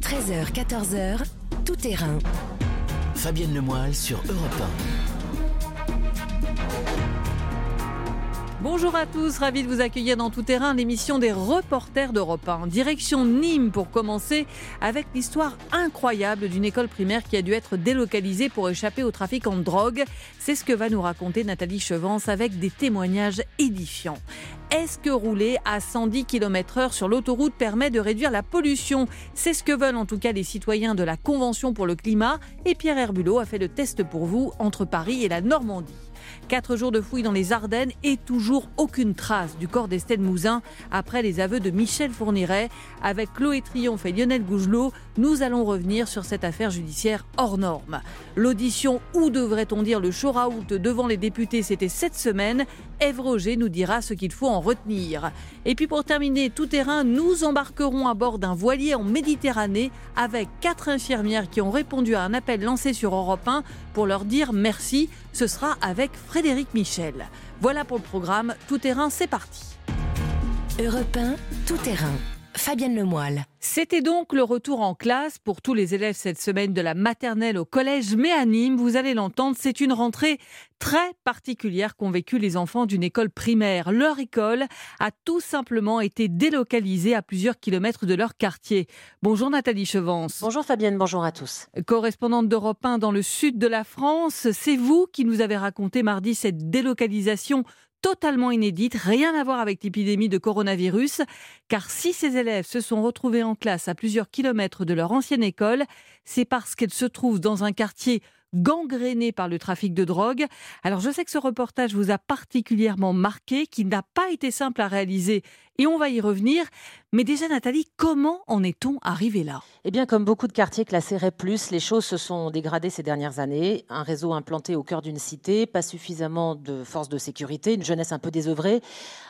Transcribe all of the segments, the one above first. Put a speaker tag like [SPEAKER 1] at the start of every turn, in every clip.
[SPEAKER 1] 13h, 14h, tout terrain.
[SPEAKER 2] Fabienne Lemoyle sur Europe
[SPEAKER 3] Bonjour à tous, ravi de vous accueillir dans Tout Terrain, l'émission des reporters d'Europe 1. Direction Nîmes pour commencer avec l'histoire incroyable d'une école primaire qui a dû être délocalisée pour échapper au trafic en drogue. C'est ce que va nous raconter Nathalie Chevance avec des témoignages édifiants. Est-ce que rouler à 110 km/h sur l'autoroute permet de réduire la pollution? C'est ce que veulent en tout cas les citoyens de la Convention pour le climat et Pierre Herbulot a fait le test pour vous entre Paris et la Normandie. Quatre jours de fouilles dans les Ardennes et toujours aucune trace du corps d'Estelle Mouzin après les aveux de Michel Fourniret. Avec Chloé Triomphe et Lionel Gougelot, nous allons revenir sur cette affaire judiciaire hors norme. L'audition, ou devrait-on dire le show out devant les députés, c'était cette semaine. Eve Roger nous dira ce qu'il faut en retenir. Et puis pour terminer, tout terrain, nous embarquerons à bord d'un voilier en Méditerranée avec quatre infirmières qui ont répondu à un appel lancé sur Europe 1 pour leur dire merci. Ce sera avec Frédéric Michel. Voilà pour le programme. Tout terrain, c'est parti.
[SPEAKER 1] Europe 1, tout terrain. Fabienne Lemoyle.
[SPEAKER 3] C'était donc le retour en classe pour tous les élèves cette semaine de la maternelle au collège, mais à Nîmes, vous allez l'entendre, c'est une rentrée très particulière qu'ont vécu les enfants d'une école primaire. Leur école a tout simplement été délocalisée à plusieurs kilomètres de leur quartier. Bonjour Nathalie Chevance.
[SPEAKER 4] Bonjour Fabienne, bonjour à tous.
[SPEAKER 3] Correspondante d'Europe 1 dans le sud de la France, c'est vous qui nous avez raconté mardi cette délocalisation totalement inédite, rien à voir avec l'épidémie de coronavirus, car si ces élèves se sont retrouvés en classe à plusieurs kilomètres de leur ancienne école, c'est parce qu'elle se trouve dans un quartier gangréné par le trafic de drogue. Alors je sais que ce reportage vous a particulièrement marqué, qui n'a pas été simple à réaliser et on va y revenir. Mais déjà Nathalie, comment en est-on arrivé là?
[SPEAKER 4] Eh bien comme beaucoup de quartiers classés REP+, les choses se sont dégradées ces dernières années. Un réseau implanté au cœur d'une cité, pas suffisamment de forces de sécurité, une jeunesse un peu désœuvrée,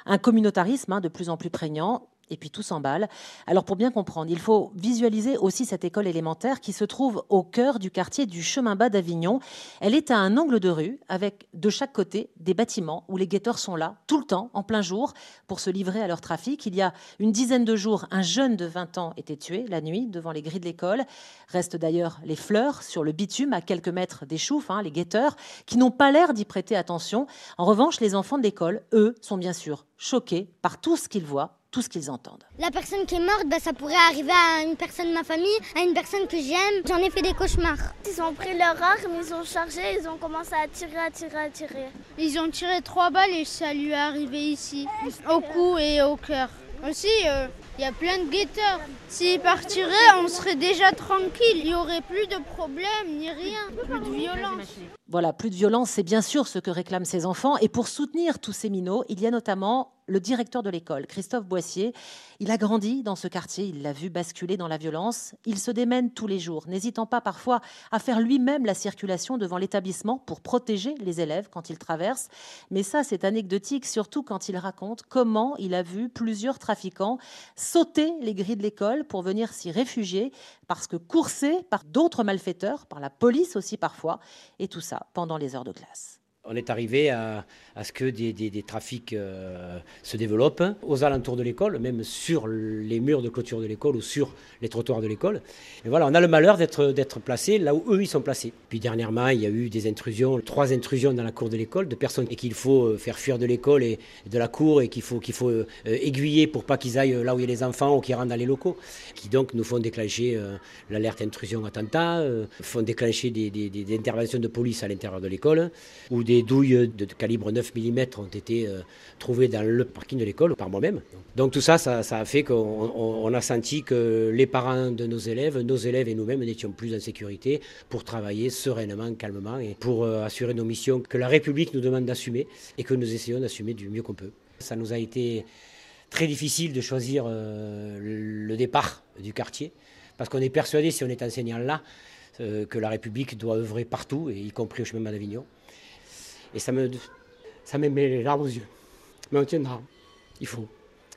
[SPEAKER 4] un communautarisme hein, de plus en plus prégnant et puis tout s'emballe. Alors pour bien comprendre, il faut visualiser aussi cette école élémentaire qui se trouve au cœur du quartier du chemin bas d'Avignon. Elle est à un angle de rue avec de chaque côté des bâtiments où les guetteurs sont là tout le temps, en plein jour, pour se livrer à leur trafic. Il y a une dizaine de jours, un jeune de 20 ans était tué la nuit devant les grilles de l'école. Restent d'ailleurs les fleurs sur le bitume à quelques mètres des choufs, hein, les guetteurs, qui n'ont pas l'air d'y prêter attention. En revanche, les enfants de l'école, eux, sont bien sûr choqués par tout ce qu'ils voient tout ce qu'ils entendent.
[SPEAKER 5] La personne qui est morte, bah, ça pourrait arriver à une personne de ma famille, à une personne que j'aime. J'en ai fait des cauchemars.
[SPEAKER 6] Ils ont pris leur arme, ils ont chargé, ils ont commencé à tirer, à tirer, à tirer.
[SPEAKER 7] Ils ont tiré trois balles et ça lui est arrivé ici, au cou et au cœur. Aussi, euh, il y a plein de guetteurs. S'ils partiraient, on serait déjà tranquille. Il n'y aurait plus de problèmes ni rien, plus de violence.
[SPEAKER 4] Voilà, plus de violence, c'est bien sûr ce que réclament ces enfants. Et pour soutenir tous ces minots, il y a notamment le directeur de l'école, Christophe Boissier. Il a grandi dans ce quartier, il l'a vu basculer dans la violence. Il se démène tous les jours, n'hésitant pas parfois à faire lui-même la circulation devant l'établissement pour protéger les élèves quand ils traversent. Mais ça, c'est anecdotique, surtout quand il raconte comment il a vu plusieurs trafiquants sauter les grilles de l'école pour venir s'y réfugier, parce que coursés par d'autres malfaiteurs, par la police aussi parfois, et tout ça pendant les heures de classe.
[SPEAKER 8] On est arrivé à, ce que des, trafics euh, se développent aux alentours de l'école, même sur les murs de clôture de l'école ou sur les trottoirs de l'école. Et voilà, on a le malheur d'être placé là où eux ils sont placés. Puis dernièrement, il y a eu des intrusions, trois intrusions dans la cour de l'école de personnes qu'il faut euh, faire fuir de l'école et de la cour et qu'il faut, qu'il faut euh, aiguiller pour pas qu'ils aillent là où il y a les enfants ou qu'ils rentrent dans les locaux, qui donc nous font déclencher l'alerte intrusion attentat, font déclencher des, des interventions de police à l'intérieur de l'école ou des des douilles de calibre 9 mm ont été euh, trouvées dans le parking de l'école par moi-même. Donc tout ça, ça, a fait qu'on a senti que les parents de nos élèves, nos élèves et nous-mêmes n'étions plus en sécurité pour travailler sereinement, calmement et pour euh, assurer nos missions que la République nous demande d'assumer et que nous essayons d'assumer du mieux qu'on peut. Ça nous a été très difficile de choisir euh, le départ du quartier parce qu'on est persuadé, si on est enseignant là, que la République doit œuvrer partout, y compris au chemin d'Avignon. Et ça me, ça me met les larmes aux yeux. Mais on tiendra. Il faut.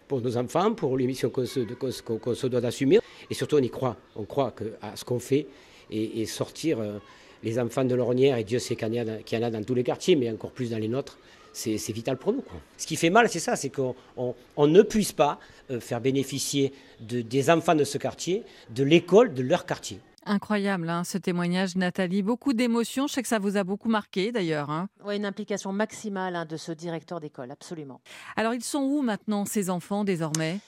[SPEAKER 8] Pour nos enfants, pour les missions qu'on se, se, doit d'assumer. Et surtout, on y croit. On croit que, à ce qu'on fait et, sortir euh, les enfants de l'ornière, et Dieu sait qu'il y, en a dans tous les quartiers, mais encore plus dans les nôtres, c'est vital pour nous. Ce qui fait mal, c'est ça, c'est qu'on ne puisse pas euh, faire bénéficier des enfants de ce quartier de l'école de leur quartier.
[SPEAKER 3] Incroyable hein, ce témoignage, Nathalie. Beaucoup d'émotions. Je sais que ça vous a beaucoup marqué d'ailleurs. Hein.
[SPEAKER 4] Oui, une implication maximale hein, de ce directeur d'école, absolument.
[SPEAKER 3] Alors, ils sont où maintenant, ces enfants, désormais?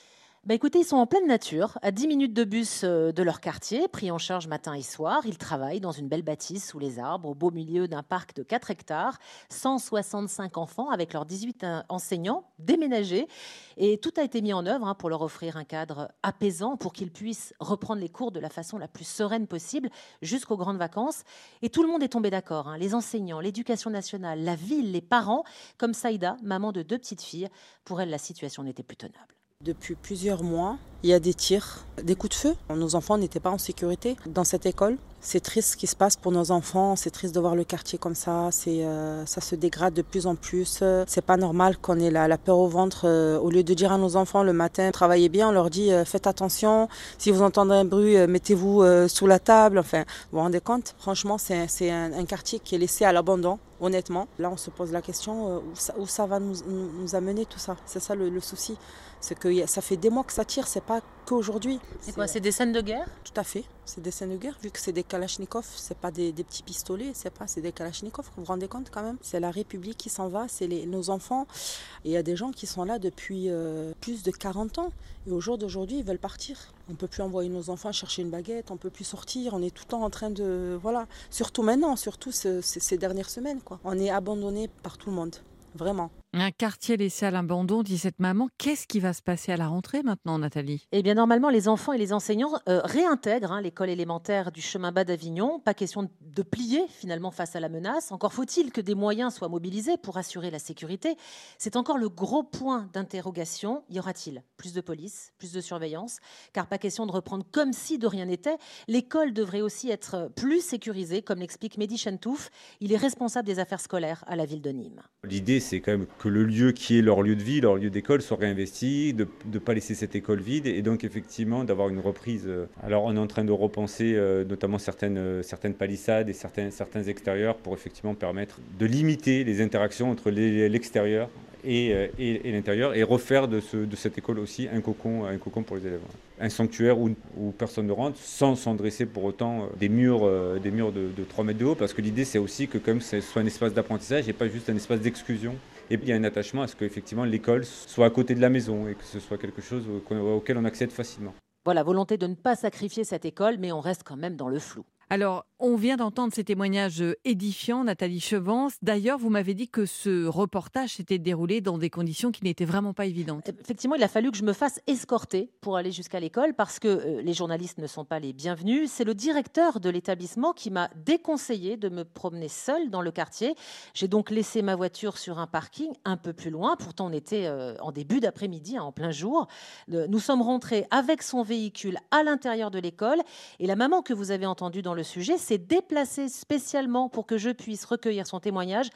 [SPEAKER 4] Bah écoutez, ils sont en pleine nature, à 10 minutes de bus euh, de leur quartier, pris en charge matin et soir. Ils travaillent dans une belle bâtisse sous les arbres, au beau milieu d'un parc de 4 hectares. 165 enfants avec leurs 18 euh, enseignants déménagés. Et tout a été mis en œuvre hein, pour leur offrir un cadre apaisant pour qu'ils puissent reprendre les cours de la façon la plus sereine possible jusqu'aux grandes vacances. Et tout le monde est tombé d'accord, hein. les enseignants, l'éducation nationale, la ville, les parents, comme Saïda, maman de deux petites filles. Pour elle, la situation n'était plus tenable.
[SPEAKER 9] Depuis plusieurs mois, il y a des tirs, des coups de feu. Nos enfants n'étaient pas en sécurité dans cette école. C'est triste ce qui se passe pour nos enfants. C'est triste de voir le quartier comme ça. Euh, ça se dégrade de plus en plus. C'est pas normal qu'on ait la, peur au ventre. Euh, au lieu de dire à nos enfants le matin, travaillez bien, on leur dit euh, faites attention. Si vous entendez un bruit, mettez-vous sous la table. Enfin, vous vous rendez compte? Franchement, c'est, un, quartier qui est laissé à l'abandon honnêtement. Là, on se pose la question où, ça, va nous, amener tout ça? C'est ça le, souci. C'est que ça fait des mois que ça tire, c'est pas qu'aujourd'hui.
[SPEAKER 4] C'est quoi C'est des scènes de guerre?
[SPEAKER 9] Tout à fait. C'est des scènes de guerre, vu que c'est des Kalachnikov, c'est pas des, petits pistolets, c'est pas, c'est des Kalachnikov, vous vous rendez compte quand même? C'est la République qui s'en va, c'est nos enfants. Et il y a des gens qui sont là depuis euh, plus de 40 ans. Et au jour d'aujourd'hui, ils veulent partir. On peut plus envoyer nos enfants chercher une baguette, on peut plus sortir, on est tout le temps en train de... Voilà. Surtout maintenant, surtout ces dernières semaines, quoi. On est abandonné par tout le monde, vraiment.
[SPEAKER 3] Un quartier laissé à l'abandon, dit cette maman. Qu'est-ce qui va se passer à la rentrée maintenant, Nathalie?
[SPEAKER 4] Eh bien, normalement, les enfants et les enseignants euh, réintègrent hein, l'école élémentaire du chemin bas d'Avignon. Pas question de plier finalement face à la menace. Encore faut-il que des moyens soient mobilisés pour assurer la sécurité. C'est encore le gros point d'interrogation. Y aura-t-il plus de police, plus de surveillance? Car pas question de reprendre comme si de rien n'était. L'école devrait aussi être plus sécurisée, comme l'explique Mehdi Chantouf. Il est responsable des affaires scolaires à la ville de Nîmes.
[SPEAKER 10] L'idée, c'est quand même que le lieu qui est leur lieu de vie, leur lieu d'école soit réinvesti, de ne pas laisser cette école vide et donc effectivement d'avoir une reprise. Euh, alors on est en train de repenser euh, notamment certaines, euh, certaines palissades et certains, certains extérieurs pour effectivement permettre de limiter les interactions entre l'extérieur et, et, l'intérieur et refaire de, ce, de, cette école aussi un cocon, un cocon pour les élèves. Un sanctuaire où, où personne ne rentre sans s'en dresser pour autant des murs, des murs de, de 3 mètres de haut parce que l'idée c'est aussi que comme ce soit un espace d'apprentissage et pas juste un espace d'exclusion et il y a un attachement à ce qu'effectivement l'école soit à côté de la maison et que ce soit quelque chose auquel on accède facilement.
[SPEAKER 4] Voilà, volonté de ne pas sacrifier cette école, mais on reste quand même dans le flou.
[SPEAKER 3] Alors, on vient d'entendre ces témoignages édifiants, Nathalie Chevance. D'ailleurs, vous m'avez dit que ce reportage s'était déroulé dans des conditions qui n'étaient vraiment pas évidentes.
[SPEAKER 4] Effectivement, il a fallu que je me fasse escorter pour aller jusqu'à l'école parce que euh, les journalistes ne sont pas les bienvenus. C'est le directeur de l'établissement qui m'a déconseillé de me promener seul dans le quartier. J'ai donc laissé ma voiture sur un parking un peu plus loin. Pourtant, on était euh, en début d'après-midi, hein, en plein jour. Nous sommes rentrés avec son véhicule à l'intérieur de l'école et la maman que vous avez entendue dans le sujet, s'est déplacé spécialement pour que je puisse recueillir son témoignage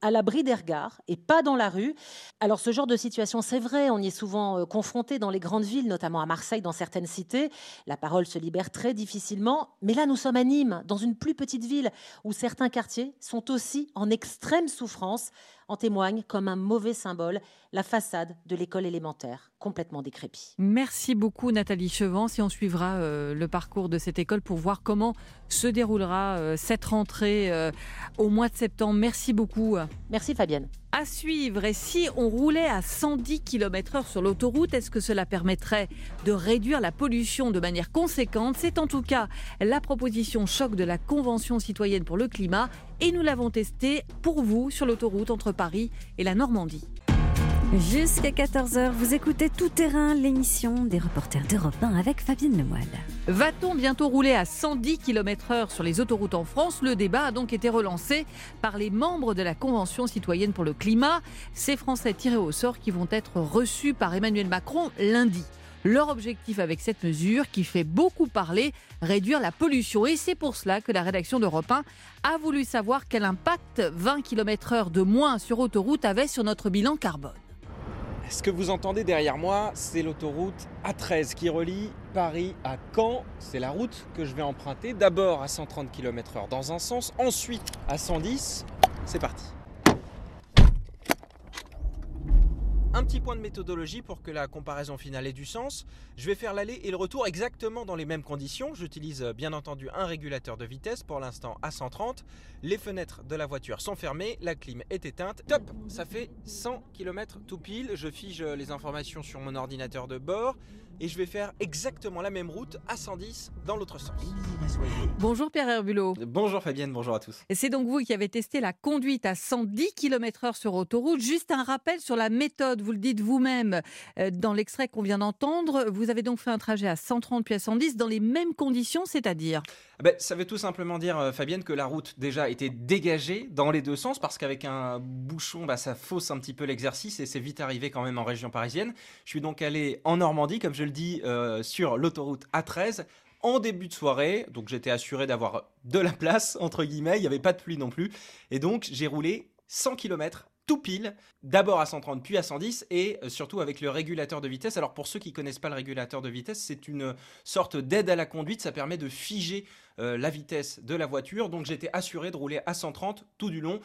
[SPEAKER 4] à l'abri des regards et pas dans la rue. Alors ce genre de situation, c'est vrai, on y est souvent euh, confronté dans les grandes villes, notamment à Marseille, dans certaines cités. La parole se libère très difficilement. Mais là, nous sommes à Nîmes, dans une plus petite ville où certains quartiers sont aussi en extrême souffrance en témoigne comme un mauvais symbole la façade de l'école élémentaire, complètement décrépie.
[SPEAKER 3] Merci beaucoup Nathalie Chevant. Si on suivra euh, le parcours de cette école pour voir comment se déroulera euh, cette rentrée euh, au mois de septembre. Merci beaucoup.
[SPEAKER 4] Merci Fabienne.
[SPEAKER 3] À suivre, et si on roulait à 110 km/h sur l'autoroute, est-ce que cela permettrait de réduire la pollution de manière conséquente? C'est en tout cas la proposition choc de la Convention citoyenne pour le climat. Et nous l'avons testé pour vous sur l'autoroute entre Paris et la Normandie.
[SPEAKER 1] Jusqu'à 14h, vous écoutez Tout Terrain, l'émission des reporters d'Europe 1 avec Fabienne Lemoyle.
[SPEAKER 3] Va-t-on bientôt rouler à 110 km/h sur les autoroutes en France? Le débat a donc été relancé par les membres de la Convention citoyenne pour le climat, ces Français tirés au sort qui vont être reçus par Emmanuel Macron lundi. Leur objectif avec cette mesure, qui fait beaucoup parler, réduire la pollution. Et c'est pour cela que la rédaction d'Europe 1 a voulu savoir quel impact 20 km/h de moins sur autoroute avait sur notre bilan carbone.
[SPEAKER 11] Ce que vous entendez derrière moi, c'est l'autoroute A13 qui relie Paris à Caen. C'est la route que je vais emprunter d'abord à 130 km/h dans un sens, ensuite à 110. C'est parti. Un petit point de méthodologie pour que la comparaison finale ait du sens. Je vais faire l'aller et le retour exactement dans les mêmes conditions. J'utilise euh, bien entendu un régulateur de vitesse, pour l'instant à 130. Les fenêtres de la voiture sont fermées, la clim est éteinte. Top Ça fait 100 km tout pile. Je fige euh, les informations sur mon ordinateur de bord et je vais faire exactement la même route à 110 dans l'autre sens.
[SPEAKER 3] Bonjour Pierre Herbulot.
[SPEAKER 11] Bonjour Fabienne, bonjour à tous.
[SPEAKER 3] C'est donc vous qui avez testé la conduite à 110 km/h sur autoroute. Juste un rappel sur la méthode, vous le dites vous-même euh, dans l'extrait qu'on vient d'entendre. Vous avez donc fait un trajet à 130 puis à 110 dans les mêmes conditions, c'est-à-dire
[SPEAKER 11] ah ben, Ça veut tout simplement dire, euh, Fabienne, que la route déjà était dégagée dans les deux sens parce qu'avec un bouchon, bah, ça fausse un petit peu l'exercice et c'est vite arrivé quand même en région parisienne. Je suis donc allé en Normandie, comme je le dis, euh, sur l'autoroute A13 en début de soirée. Donc j'étais assuré d'avoir de la place, entre guillemets. Il n'y avait pas de pluie non plus. Et donc j'ai roulé 100 km tout pile, d'abord à 130 puis à 110 et euh, surtout avec le régulateur de vitesse. Alors pour ceux qui connaissent pas le régulateur de vitesse, c'est une sorte d'aide à la conduite, ça permet de figer euh, la vitesse de la voiture. Donc j'étais assuré de rouler à 130 tout du long.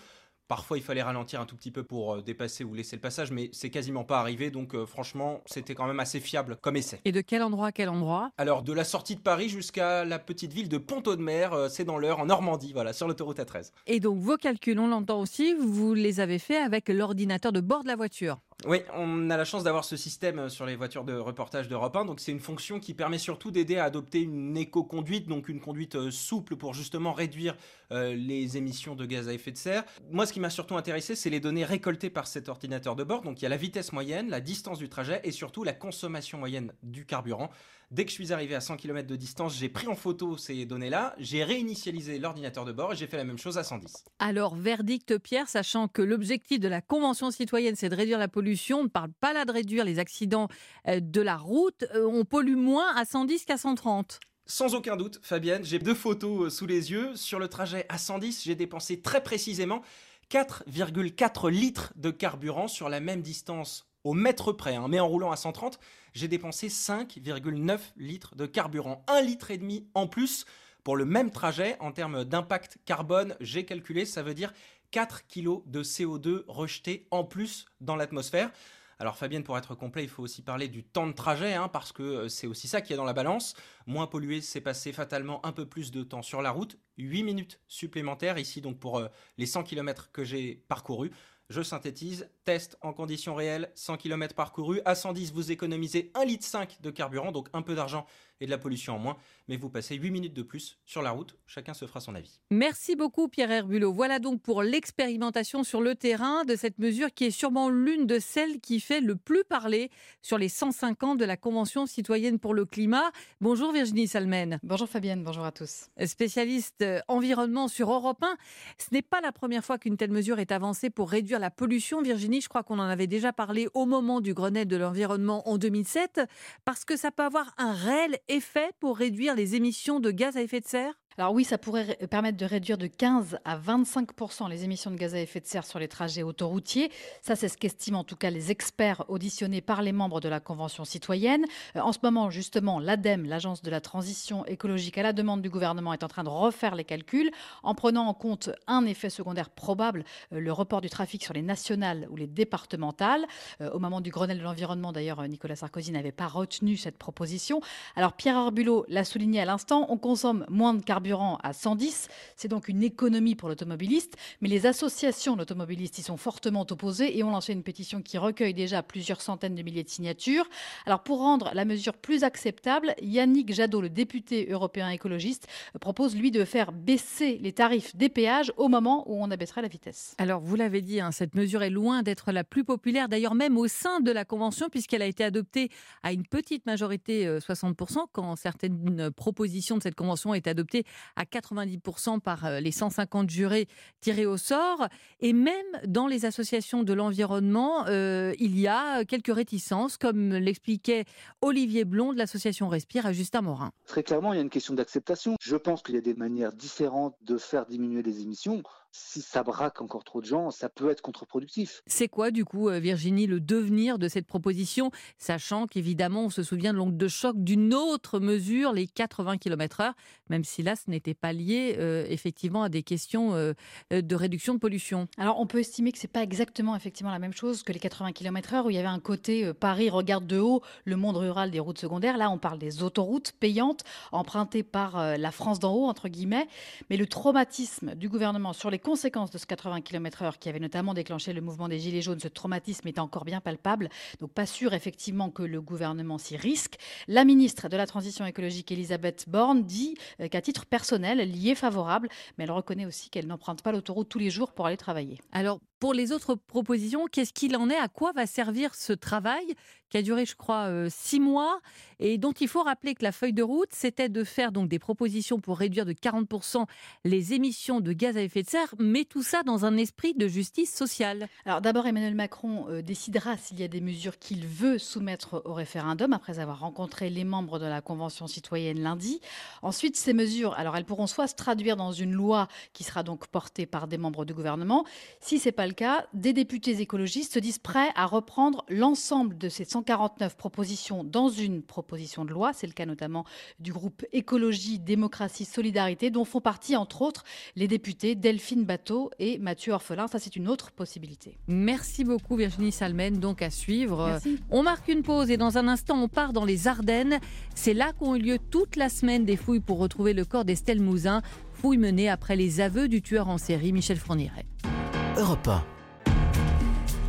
[SPEAKER 11] Parfois, il fallait ralentir un tout petit peu pour euh, dépasser ou laisser le passage, mais c'est quasiment pas arrivé. Donc, euh, franchement, c'était quand même assez fiable comme essai.
[SPEAKER 3] Et de quel endroit à quel endroit?
[SPEAKER 11] Alors, de la sortie de Paris jusqu'à la petite ville de Pont-Audemer, euh, c'est dans l'heure, en Normandie, voilà, sur l'autoroute A13.
[SPEAKER 3] Et donc, vos calculs, on l'entend aussi, vous les avez faits avec l'ordinateur de bord de la voiture
[SPEAKER 11] oui, on a la chance d'avoir ce système sur les voitures de reportage d'Europe 1. Donc c'est une fonction qui permet surtout d'aider à adopter une éco-conduite, donc une conduite euh, souple pour justement réduire euh, les émissions de gaz à effet de serre. Moi, ce qui m'a surtout intéressé, c'est les données récoltées par cet ordinateur de bord. Donc il y a la vitesse moyenne, la distance du trajet et surtout la consommation moyenne du carburant. Dès que je suis arrivé à 100 km de distance, j'ai pris en photo ces données-là, j'ai réinitialisé l'ordinateur de bord et j'ai fait la même chose à 110.
[SPEAKER 3] Alors, verdict Pierre, sachant que l'objectif de la Convention citoyenne, c'est de réduire la pollution, on ne parle pas là de réduire les accidents euh, de la route, euh, on pollue moins à 110 qu'à 130.
[SPEAKER 11] Sans aucun doute, Fabienne, j'ai deux photos euh, sous les yeux. Sur le trajet à 110, j'ai dépensé très précisément 4,4 litres de carburant sur la même distance au mètre près, hein. mais en roulant à 130, j'ai dépensé 5,9 litres de carburant. Un litre et demi en plus pour le même trajet en termes d'impact carbone. J'ai calculé, ça veut dire 4 kg de CO2 rejetés en plus dans l'atmosphère. Alors Fabienne, pour être complet, il faut aussi parler du temps de trajet, hein, parce que euh, c'est aussi ça qui est dans la balance. Moins pollué, c'est passer fatalement un peu plus de temps sur la route. 8 minutes supplémentaires ici, donc pour euh, les 100 km que j'ai parcourus. Je synthétise, test en conditions réelles, 100 km parcourus. À 110, vous économisez 1,5 litre de carburant, donc un peu d'argent et de la pollution en moins, mais vous passez 8 minutes de plus sur la route. Chacun se fera son avis.
[SPEAKER 3] Merci beaucoup Pierre Herbulot. Voilà donc pour l'expérimentation sur le terrain de cette mesure qui est sûrement l'une de celles qui fait le plus parler sur les 105 ans de la Convention citoyenne pour le climat. Bonjour Virginie Salmen.
[SPEAKER 12] Bonjour Fabienne, bonjour à tous.
[SPEAKER 3] Spécialiste euh, environnement sur Europe 1, ce n'est pas la première fois qu'une telle mesure est avancée pour réduire la pollution. Virginie, je crois qu'on en avait déjà parlé au moment du Grenelle de l'environnement en 2007, parce que ça peut avoir un réel effet pour réduire les émissions de gaz à effet de serre?
[SPEAKER 12] Alors oui, ça pourrait permettre de réduire de 15 à 25% les émissions de gaz à effet de serre sur les trajets autoroutiers. Ça, c'est ce qu'estiment en tout cas les experts auditionnés par les membres de la Convention citoyenne. Euh, en ce moment, justement, l'ADEME, l'Agence de la transition écologique à la demande du gouvernement, est en train de refaire les calculs en prenant en compte un effet secondaire probable, euh, le report du trafic sur les nationales ou les départementales. Euh, au moment du Grenelle de l'environnement, d'ailleurs, Nicolas Sarkozy n'avait pas retenu cette proposition. Alors Pierre Arbulot l'a souligné à l'instant, on consomme moins de carburant à 110. C'est donc une économie pour l'automobiliste. Mais les associations d'automobilistes y sont fortement opposées et ont lancé une pétition qui recueille déjà plusieurs centaines de milliers de signatures. Alors pour rendre la mesure plus acceptable, Yannick Jadot, le député européen écologiste, propose lui de faire baisser les tarifs des péages au moment où on abaisserait la vitesse.
[SPEAKER 3] Alors vous l'avez dit, hein, cette mesure est loin d'être la plus populaire, d'ailleurs même au sein de la Convention, puisqu'elle a été adoptée à une petite majorité, 60%, euh, quand certaines propositions de cette Convention été adoptées à 90% par euh, les 150 jurés tirés au sort. Et même dans les associations de l'environnement, euh, il y a quelques réticences, comme l'expliquait Olivier Blond de l'association Respire à Justin Morin.
[SPEAKER 13] Très clairement, il y a une question d'acceptation. Je pense qu'il y a des manières différentes de faire diminuer les émissions. Si ça braque encore trop de gens, ça peut être contre-productif.
[SPEAKER 3] C'est quoi, du coup, euh, Virginie, le devenir de cette proposition, sachant qu'évidemment, on se souvient de l'onde de choc d'une autre mesure, les 80 km/h, même si là, ce n'était pas lié euh, effectivement à des questions euh, de réduction de pollution.
[SPEAKER 12] Alors, on peut estimer que c'est pas exactement effectivement la même chose que les 80 km/h où il y avait un côté Paris regarde de haut le monde rural des routes secondaires. Là, on parle des autoroutes payantes empruntées par la France d'en haut, entre guillemets. Mais le traumatisme du gouvernement sur les conséquences de ce 80 km/h qui avait notamment déclenché le mouvement des Gilets jaunes, ce traumatisme est encore bien palpable. Donc pas sûr effectivement que le gouvernement s'y risque. La ministre de la Transition écologique, Elisabeth Borne, dit euh, qu'à titre personnel, elle y est favorable, mais elle reconnaît aussi qu'elle n'emprunte pas l'autoroute tous les jours pour aller travailler.
[SPEAKER 3] Alors pour les autres propositions, qu'est-ce qu'il en est? À quoi va servir ce travail qui a duré, je crois, euh, six mois et dont il faut rappeler que la feuille de route, c'était de faire donc des propositions pour réduire de 40% les émissions de gaz à effet de serre, mais tout ça dans un esprit de justice sociale.
[SPEAKER 12] Alors d'abord, Emmanuel Macron euh, décidera s'il y a des mesures qu'il veut soumettre au référendum après avoir rencontré les membres de la Convention citoyenne lundi. Ensuite, ces mesures, alors elles pourront soit se traduire dans une loi qui sera donc portée par des membres du gouvernement. Si c'est pas le cas, des députés écologistes se disent prêts à reprendre l'ensemble de ces 149 propositions dans une proposition de loi. C'est le cas notamment du groupe Écologie, Démocratie, Solidarité, dont font partie entre autres les députés Delphine Bateau et Mathieu Orphelin. Ça, c'est une autre possibilité.
[SPEAKER 3] Merci beaucoup Virginie Salmen, donc à suivre. On marque une pause et dans un instant, on part dans les Ardennes. C'est là qu'ont eu lieu toute la semaine des fouilles pour retrouver le corps d'Estelle Mouzin. Fouilles menées après les aveux du tueur en série Michel Fourniret.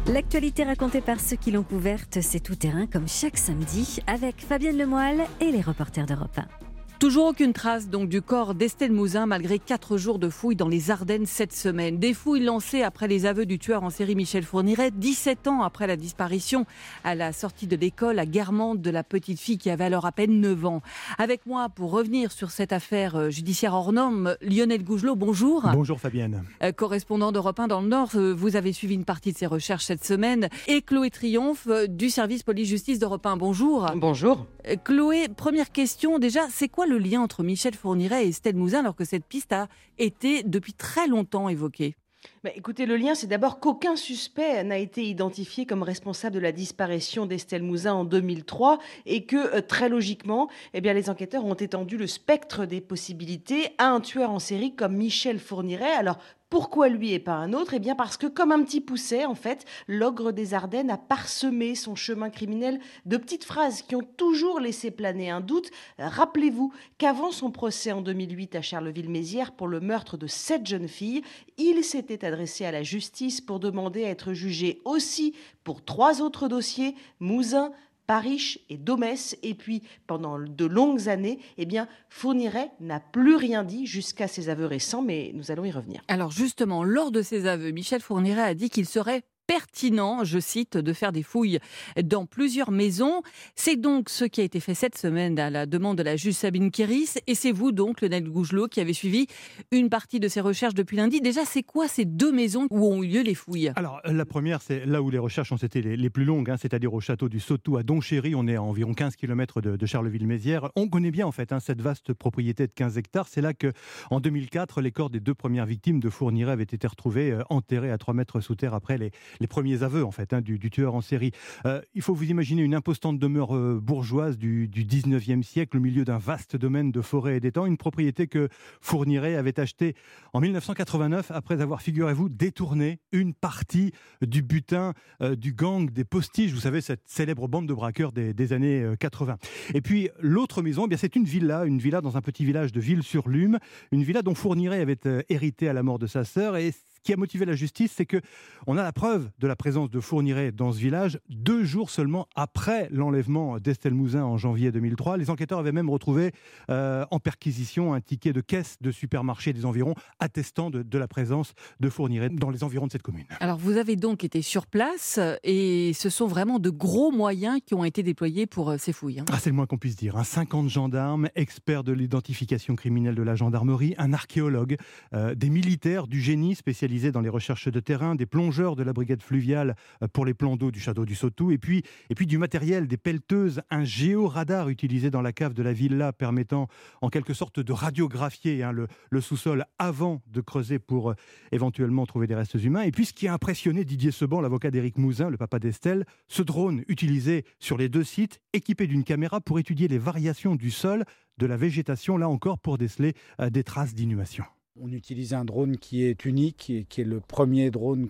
[SPEAKER 1] L'actualité racontée par ceux qui l'ont couverte, c'est tout terrain comme chaque samedi avec Fabienne Lemoyle et les reporters d'Europe 1.
[SPEAKER 3] Toujours aucune trace donc du corps d'Estelle Mouzin malgré quatre jours de fouilles dans les Ardennes cette semaine. Des fouilles lancées après les aveux du tueur en série Michel Fourniret, 17 ans après la disparition à la sortie de l'école à Guermantes de la petite fille qui avait alors à peine 9 ans. Avec moi pour revenir sur cette affaire euh, judiciaire hors norme, Lionel Gougelot, bonjour.
[SPEAKER 14] Bonjour Fabienne.
[SPEAKER 3] Euh, correspondant d'Europe 1 dans le Nord, euh, vous avez suivi une partie de ces recherches cette semaine. Et Chloé Triomphe du service police-justice d'Europe 1, bonjour.
[SPEAKER 15] Bonjour.
[SPEAKER 3] Chloé, première question déjà, c'est quoi le lien entre Michel Fourniret et Estelle Mouzin alors que cette piste a été depuis très longtemps évoquée
[SPEAKER 15] bah, écoutez, le lien, c'est d'abord qu'aucun suspect n'a été identifié comme responsable de la disparition d'Estelle Mouzin en 2003 et que, euh, très logiquement, eh bien, les enquêteurs ont étendu le spectre des possibilités à un tueur en série comme Michel Fourniret. Alors, pourquoi lui et pas un autre? Eh bien parce que comme un petit pousset, en fait, l'ogre des Ardennes a parsemé son chemin criminel de petites phrases qui ont toujours laissé planer un doute. Rappelez-vous qu'avant son procès en 2008 à Charleville-Mézières pour le meurtre de sept jeunes filles, il s'était adressé à la justice pour demander à être jugé aussi pour trois autres dossiers, Mouzin, Parish et Domès. Et puis, pendant de longues années, eh bien, Fourniret n'a plus rien dit jusqu'à ses aveux récents, mais nous allons y revenir.
[SPEAKER 3] Alors justement, lors de ses aveux, Michel Fourniret a dit qu'il serait pertinent, je cite, de faire des fouilles dans plusieurs maisons. C'est donc ce qui a été fait cette semaine à la demande de la juge Sabine Kéris. Et c'est vous donc, Lionel Gougelot, qui avez suivi une partie de ces recherches depuis lundi. Déjà, c'est quoi ces deux maisons où ont eu lieu les fouilles?
[SPEAKER 14] Alors, la première, c'est là où les recherches ont été les, plus longues, hein, c'est-à-dire au château du Sautou à Donchéry. On est à environ 15 km de, Charleville-Mézières. On connaît bien, en fait, hein, cette vaste propriété de 15 hectares. C'est là que, en 2004, les corps des deux premières victimes de Fourniret avaient été retrouvés euh, enterrés à 3 mètres sous terre après les, les premiers aveux en fait hein, du, tueur en série. Euh, il faut vous imaginer une impostante demeure euh, bourgeoise du, du 19e siècle au milieu d'un vaste domaine de forêt et d'étangs, une propriété que Fourniret avait achetée en 1989 après avoir, figurez-vous, détourné une partie du butin euh, du gang des postiches, vous savez, cette célèbre bande de braqueurs des, années 80. Et puis l'autre maison, eh bien c'est une villa, une villa dans un petit village de Ville-sur-Lume, une villa dont Fourniret avait hérité à la mort de sa sœur et qui a motivé la justice, c'est que on a la preuve de la présence de Fourniret dans ce village deux jours seulement après l'enlèvement d'Estelle Mouzin en janvier 2003. Les enquêteurs avaient même retrouvé euh, en perquisition un ticket de caisse de supermarché des environs attestant de, la présence de Fourniret dans les environs de cette commune.
[SPEAKER 3] Alors vous avez donc été sur place et ce sont vraiment de gros moyens qui ont été déployés pour euh, ces fouilles. Hein.
[SPEAKER 14] Ah, c'est le moins qu'on puisse dire. 50 gendarmes, experts de l'identification criminelle de la gendarmerie, un archéologue, euh, des militaires du génie spécialisé dans les recherches de terrain, des plongeurs de la brigade fluviale euh, pour les plans d'eau du château du Sautou, et puis, et puis du matériel, des pelleteuses, un géoradar utilisé dans la cave de la villa permettant en quelque sorte de radiographier hein, le, le sous-sol avant de creuser pour euh, éventuellement trouver des restes humains. Et puis ce qui a impressionné Didier Seban, l'avocat d'Éric Mouzin, le papa d'Estelle, ce drone utilisé sur les deux sites, équipé d'une caméra pour étudier les variations du sol, de la végétation, là encore pour déceler euh, des traces d'inhumation.
[SPEAKER 16] On utilise un drone qui est unique et qui est le premier drone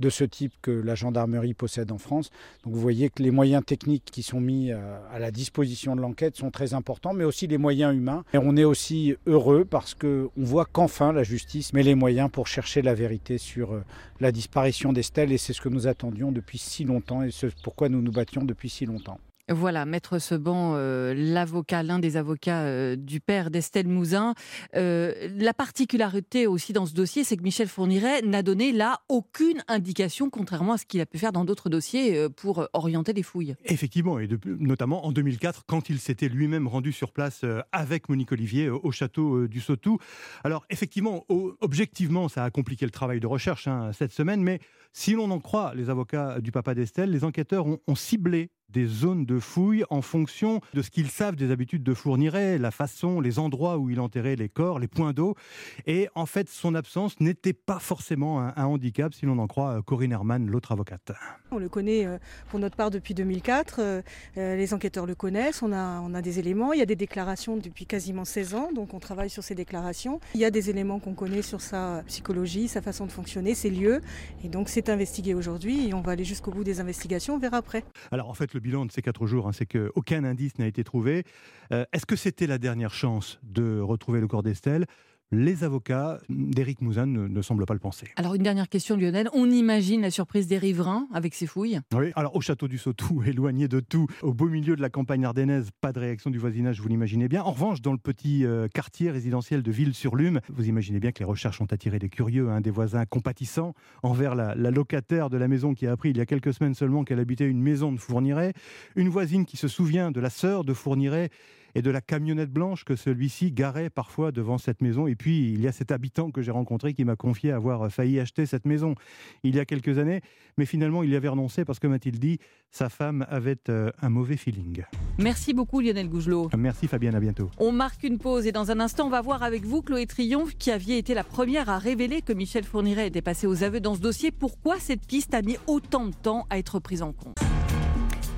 [SPEAKER 16] de ce type que la gendarmerie possède en France. Donc vous voyez que les moyens techniques qui sont mis euh, à la disposition de l'enquête sont très importants, mais aussi les moyens humains. Et on est aussi heureux parce qu'on voit qu'enfin la justice met les moyens pour chercher la vérité sur euh, la disparition d'Estelle et c'est ce que nous attendions depuis si longtemps et c'est pourquoi nous nous battions depuis si longtemps.
[SPEAKER 3] Voilà, Maître Seban, euh, l'avocat, l'un des avocats euh, du père d'Estelle Mouzin. Euh, la particularité aussi dans ce dossier, c'est que Michel Fourniret n'a donné là aucune indication, contrairement à ce qu'il a pu faire dans d'autres dossiers, pour orienter les fouilles.
[SPEAKER 14] Effectivement, et notamment en 2004, quand il s'était lui-même rendu sur place avec Monique Olivier au château du Sautou. Alors effectivement, objectivement, ça a compliqué le travail de recherche hein, cette semaine, mais si l'on en croit les avocats du papa d'Estelle, les enquêteurs ont ciblé des zones de fouilles en fonction de ce qu'ils savent des habitudes de Fourniret, la façon, les endroits où il enterrait les corps, les points d'eau. Et en fait, son absence n'était pas forcément un, handicap, si l'on en croit euh, Corinne Herman, l'autre avocate.
[SPEAKER 17] On le connaît euh, pour notre part depuis 2004. Euh, les enquêteurs le connaissent. On a, des éléments. Il y a des déclarations depuis quasiment 16 ans, donc on travaille sur ces déclarations. Il y a des éléments qu'on connaît sur sa psychologie, sa façon de fonctionner, ses lieux. Et donc c'est investigué aujourd'hui et on va aller jusqu'au bout des investigations. On verra après.
[SPEAKER 14] Alors en fait, le bilan de ces quatre jours, hein, c'est qu'aucun indice n'a été trouvé. Euh, est-ce que c'était la dernière chance de retrouver le corps d'Estelle? Les avocats d'Éric Mouzin ne, semblent pas le penser.
[SPEAKER 3] Alors une dernière question Lionel, on imagine la surprise des riverains avec ces fouilles?
[SPEAKER 14] Oui, alors au château du Sautou, éloigné de tout, au beau milieu de la campagne ardennaise, pas de réaction du voisinage, vous l'imaginez bien. En revanche, dans le petit euh, quartier résidentiel de Ville-sur-Lume, vous imaginez bien que les recherches ont attiré des curieux, hein, des voisins compatissants envers la, la, locataire de la maison qui a appris il y a quelques semaines seulement qu'elle habitait une maison de Fourniret, une voisine qui se souvient de la sœur de Fourniret et de la camionnette blanche que celui-ci garait parfois devant cette maison. Et puis, il y a cet habitant que j'ai rencontré qui m'a confié avoir failli acheter cette maison il y a quelques années, mais finalement, il y avait renoncé parce que, m'a-t-il dit, sa femme avait euh, un mauvais feeling.
[SPEAKER 3] Merci beaucoup, Lionel Gougelot.
[SPEAKER 14] Merci, Fabienne, à bientôt.
[SPEAKER 3] On marque une pause et dans un instant, on va voir avec vous, Chloé Triomphe, qui aviez été la première à révéler que Michel Fourniret était passé aux aveux dans ce dossier. Pourquoi cette piste a mis autant de temps à être prise en compte?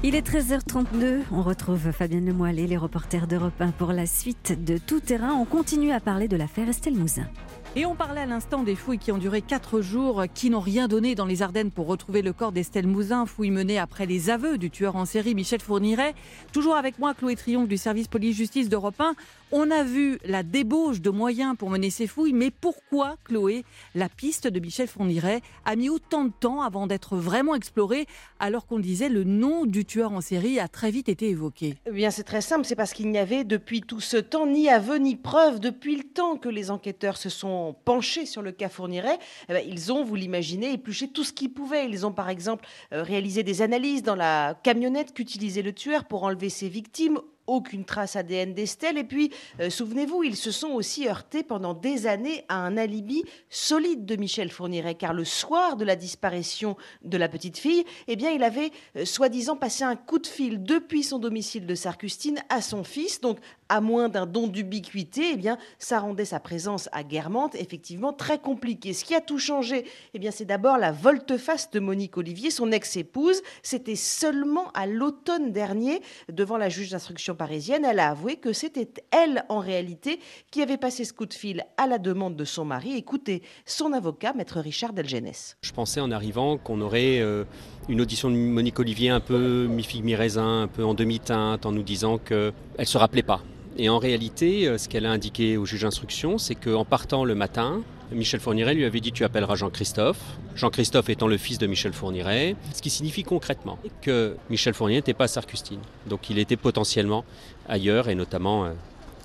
[SPEAKER 1] Il est 13h32, on retrouve Fabienne Lemoyle et les reporters d'Europe 1 pour la suite de Tout Terrain. On continue à parler de l'affaire Estelle Mouzin.
[SPEAKER 3] Et on parlait à l'instant des fouilles qui ont duré quatre jours, qui n'ont rien donné dans les Ardennes pour retrouver le corps d'Estelle Mouzin, fouilles menées après les aveux du tueur en série Michel Fourniret. Toujours avec moi, Chloé Triomphe du service police-justice d'Europe 1. On a vu la débauche de moyens pour mener ces fouilles, mais pourquoi, Chloé, la piste de Michel Fourniret a mis autant de temps avant d'être vraiment explorée, alors qu'on disait le nom du tueur en série a très vite été évoqué?
[SPEAKER 15] Eh bien, c'est très simple, c'est parce qu'il n'y avait depuis tout ce temps ni aveu ni preuve. Depuis le temps que les enquêteurs se sont penchés sur le cas Fourniret, eh ben, ils ont, vous l'imaginez, épluché tout ce qu'ils pouvaient. Ils ont par exemple euh, réalisé des analyses dans la camionnette qu'utilisait le tueur pour enlever ses victimes aucune trace ADN d'Estelle. Et puis, euh, souvenez-vous, ils se sont aussi heurtés pendant des années à un alibi solide de Michel Fourniret, car le soir de la disparition de la petite fille, eh bien, il avait euh, soi-disant passé un coup de fil depuis son domicile de Sarcustine à son fils. Donc, à moins d'un don d'ubiquité, eh bien, ça rendait sa présence à Guermantes effectivement très compliquée. Ce qui a tout changé, eh bien, c'est d'abord la volte-face de Monique Olivier, son ex-épouse. C'était seulement à l'automne dernier, devant la juge d'instruction parisienne, elle a avoué que c'était elle, en réalité, qui avait passé ce coup de fil à la demande de son mari. Écoutez, son avocat, maître Richard Delgenès.
[SPEAKER 18] Je pensais en arrivant qu'on aurait euh, une audition de Monique Olivier un peu mi-figue, mi-raisin, un peu en demi-teinte, en nous disant qu'elle ne se rappelait pas et en réalité, euh, ce qu'elle a indiqué au juge d'instruction, c'est qu'en partant le matin, Michel Fourniret lui avait dit tu appelleras Jean-Christophe. Jean-Christophe étant le fils de Michel Fourniret, ce qui signifie concrètement que Michel Fourniret n'était pas à Sarcustine. Donc il était potentiellement ailleurs et notamment euh,